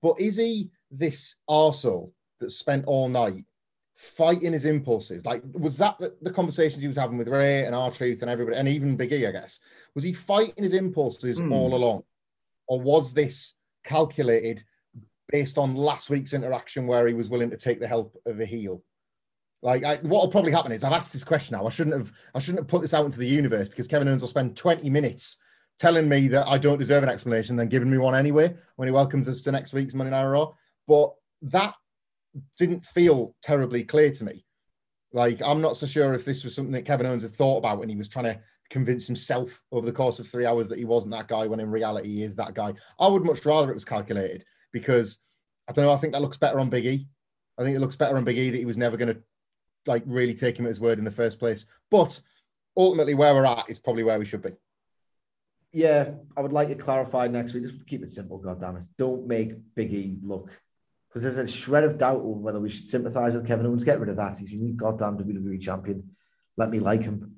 but is he this arsehole that spent all night fighting his impulses? Like, was that the, the conversations he was having with Rey and R Truth and everybody, and even Big E, I guess? Was he fighting his impulses Hmm. all along? Or was this calculated based on last week's interaction where he was willing to take the help of a heel? Like, I, what will probably happen is I've asked this question now. I shouldn't have. I shouldn't have put this out into the universe because Kevin Owens will spend 20 minutes telling me that I don't deserve an explanation, then giving me one anyway when he welcomes us to next week's Monday Night Raw. But that didn't feel terribly clear to me. Like, I'm not so sure if this was something that Kevin Owens had thought about when he was trying to convince himself over the course of three hours that he wasn't that guy when in reality he is that guy. I would much rather it was calculated because I don't know. I think that looks better on Big E. I think it looks better on Big E that he was never going to like really take him at his word in the first place. But ultimately, where we're at is probably where we should be. Yeah, I would like to clarify next week. Just keep it simple, goddammit. Don't make Big E look because there's a shred of doubt over whether we should sympathize with Kevin Owens. Get rid of that. He's a new goddamn WWE champion. Let me like him.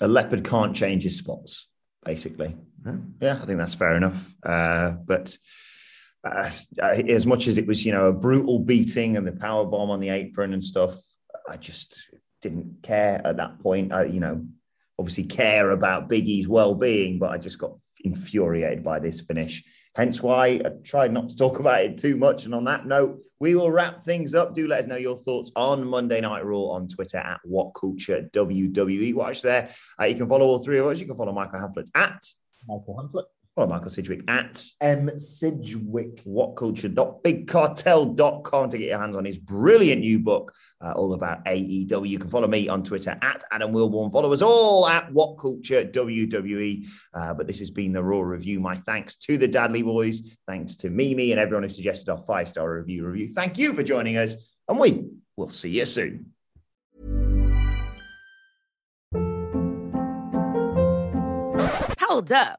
A leopard can't change his spots. basically. Yeah, I think that's fair enough. Uh, but uh, as much as it was, you know, a brutal beating and the power bomb on the apron and stuff, I just didn't care at that point. I, you know, obviously care about Big E's well-being, but I just got infuriated by this finish. Hence why I tried not to talk about it too much. And on that note, we will wrap things up. Do let us know your thoughts on Monday Night Raw on Twitter at What Culture WWE. Watch there. Uh, you can follow all three of us. You can follow Michael Hamflett at Michael Hamflett. Follow Michael Sidgwick at M. Sidgwick. whatculture.bigcartel.com to get your hands on his brilliant new book, uh, all about AEW. You can follow me on Twitter at Adam Wilborn. Follow us all at What Culture WWE. Uh, but this has been the Raw Review. My thanks to the Dadley Boys. Thanks to Mimi and everyone who suggested our five star review review. Thank you for joining us, and we will see you soon. Hold up.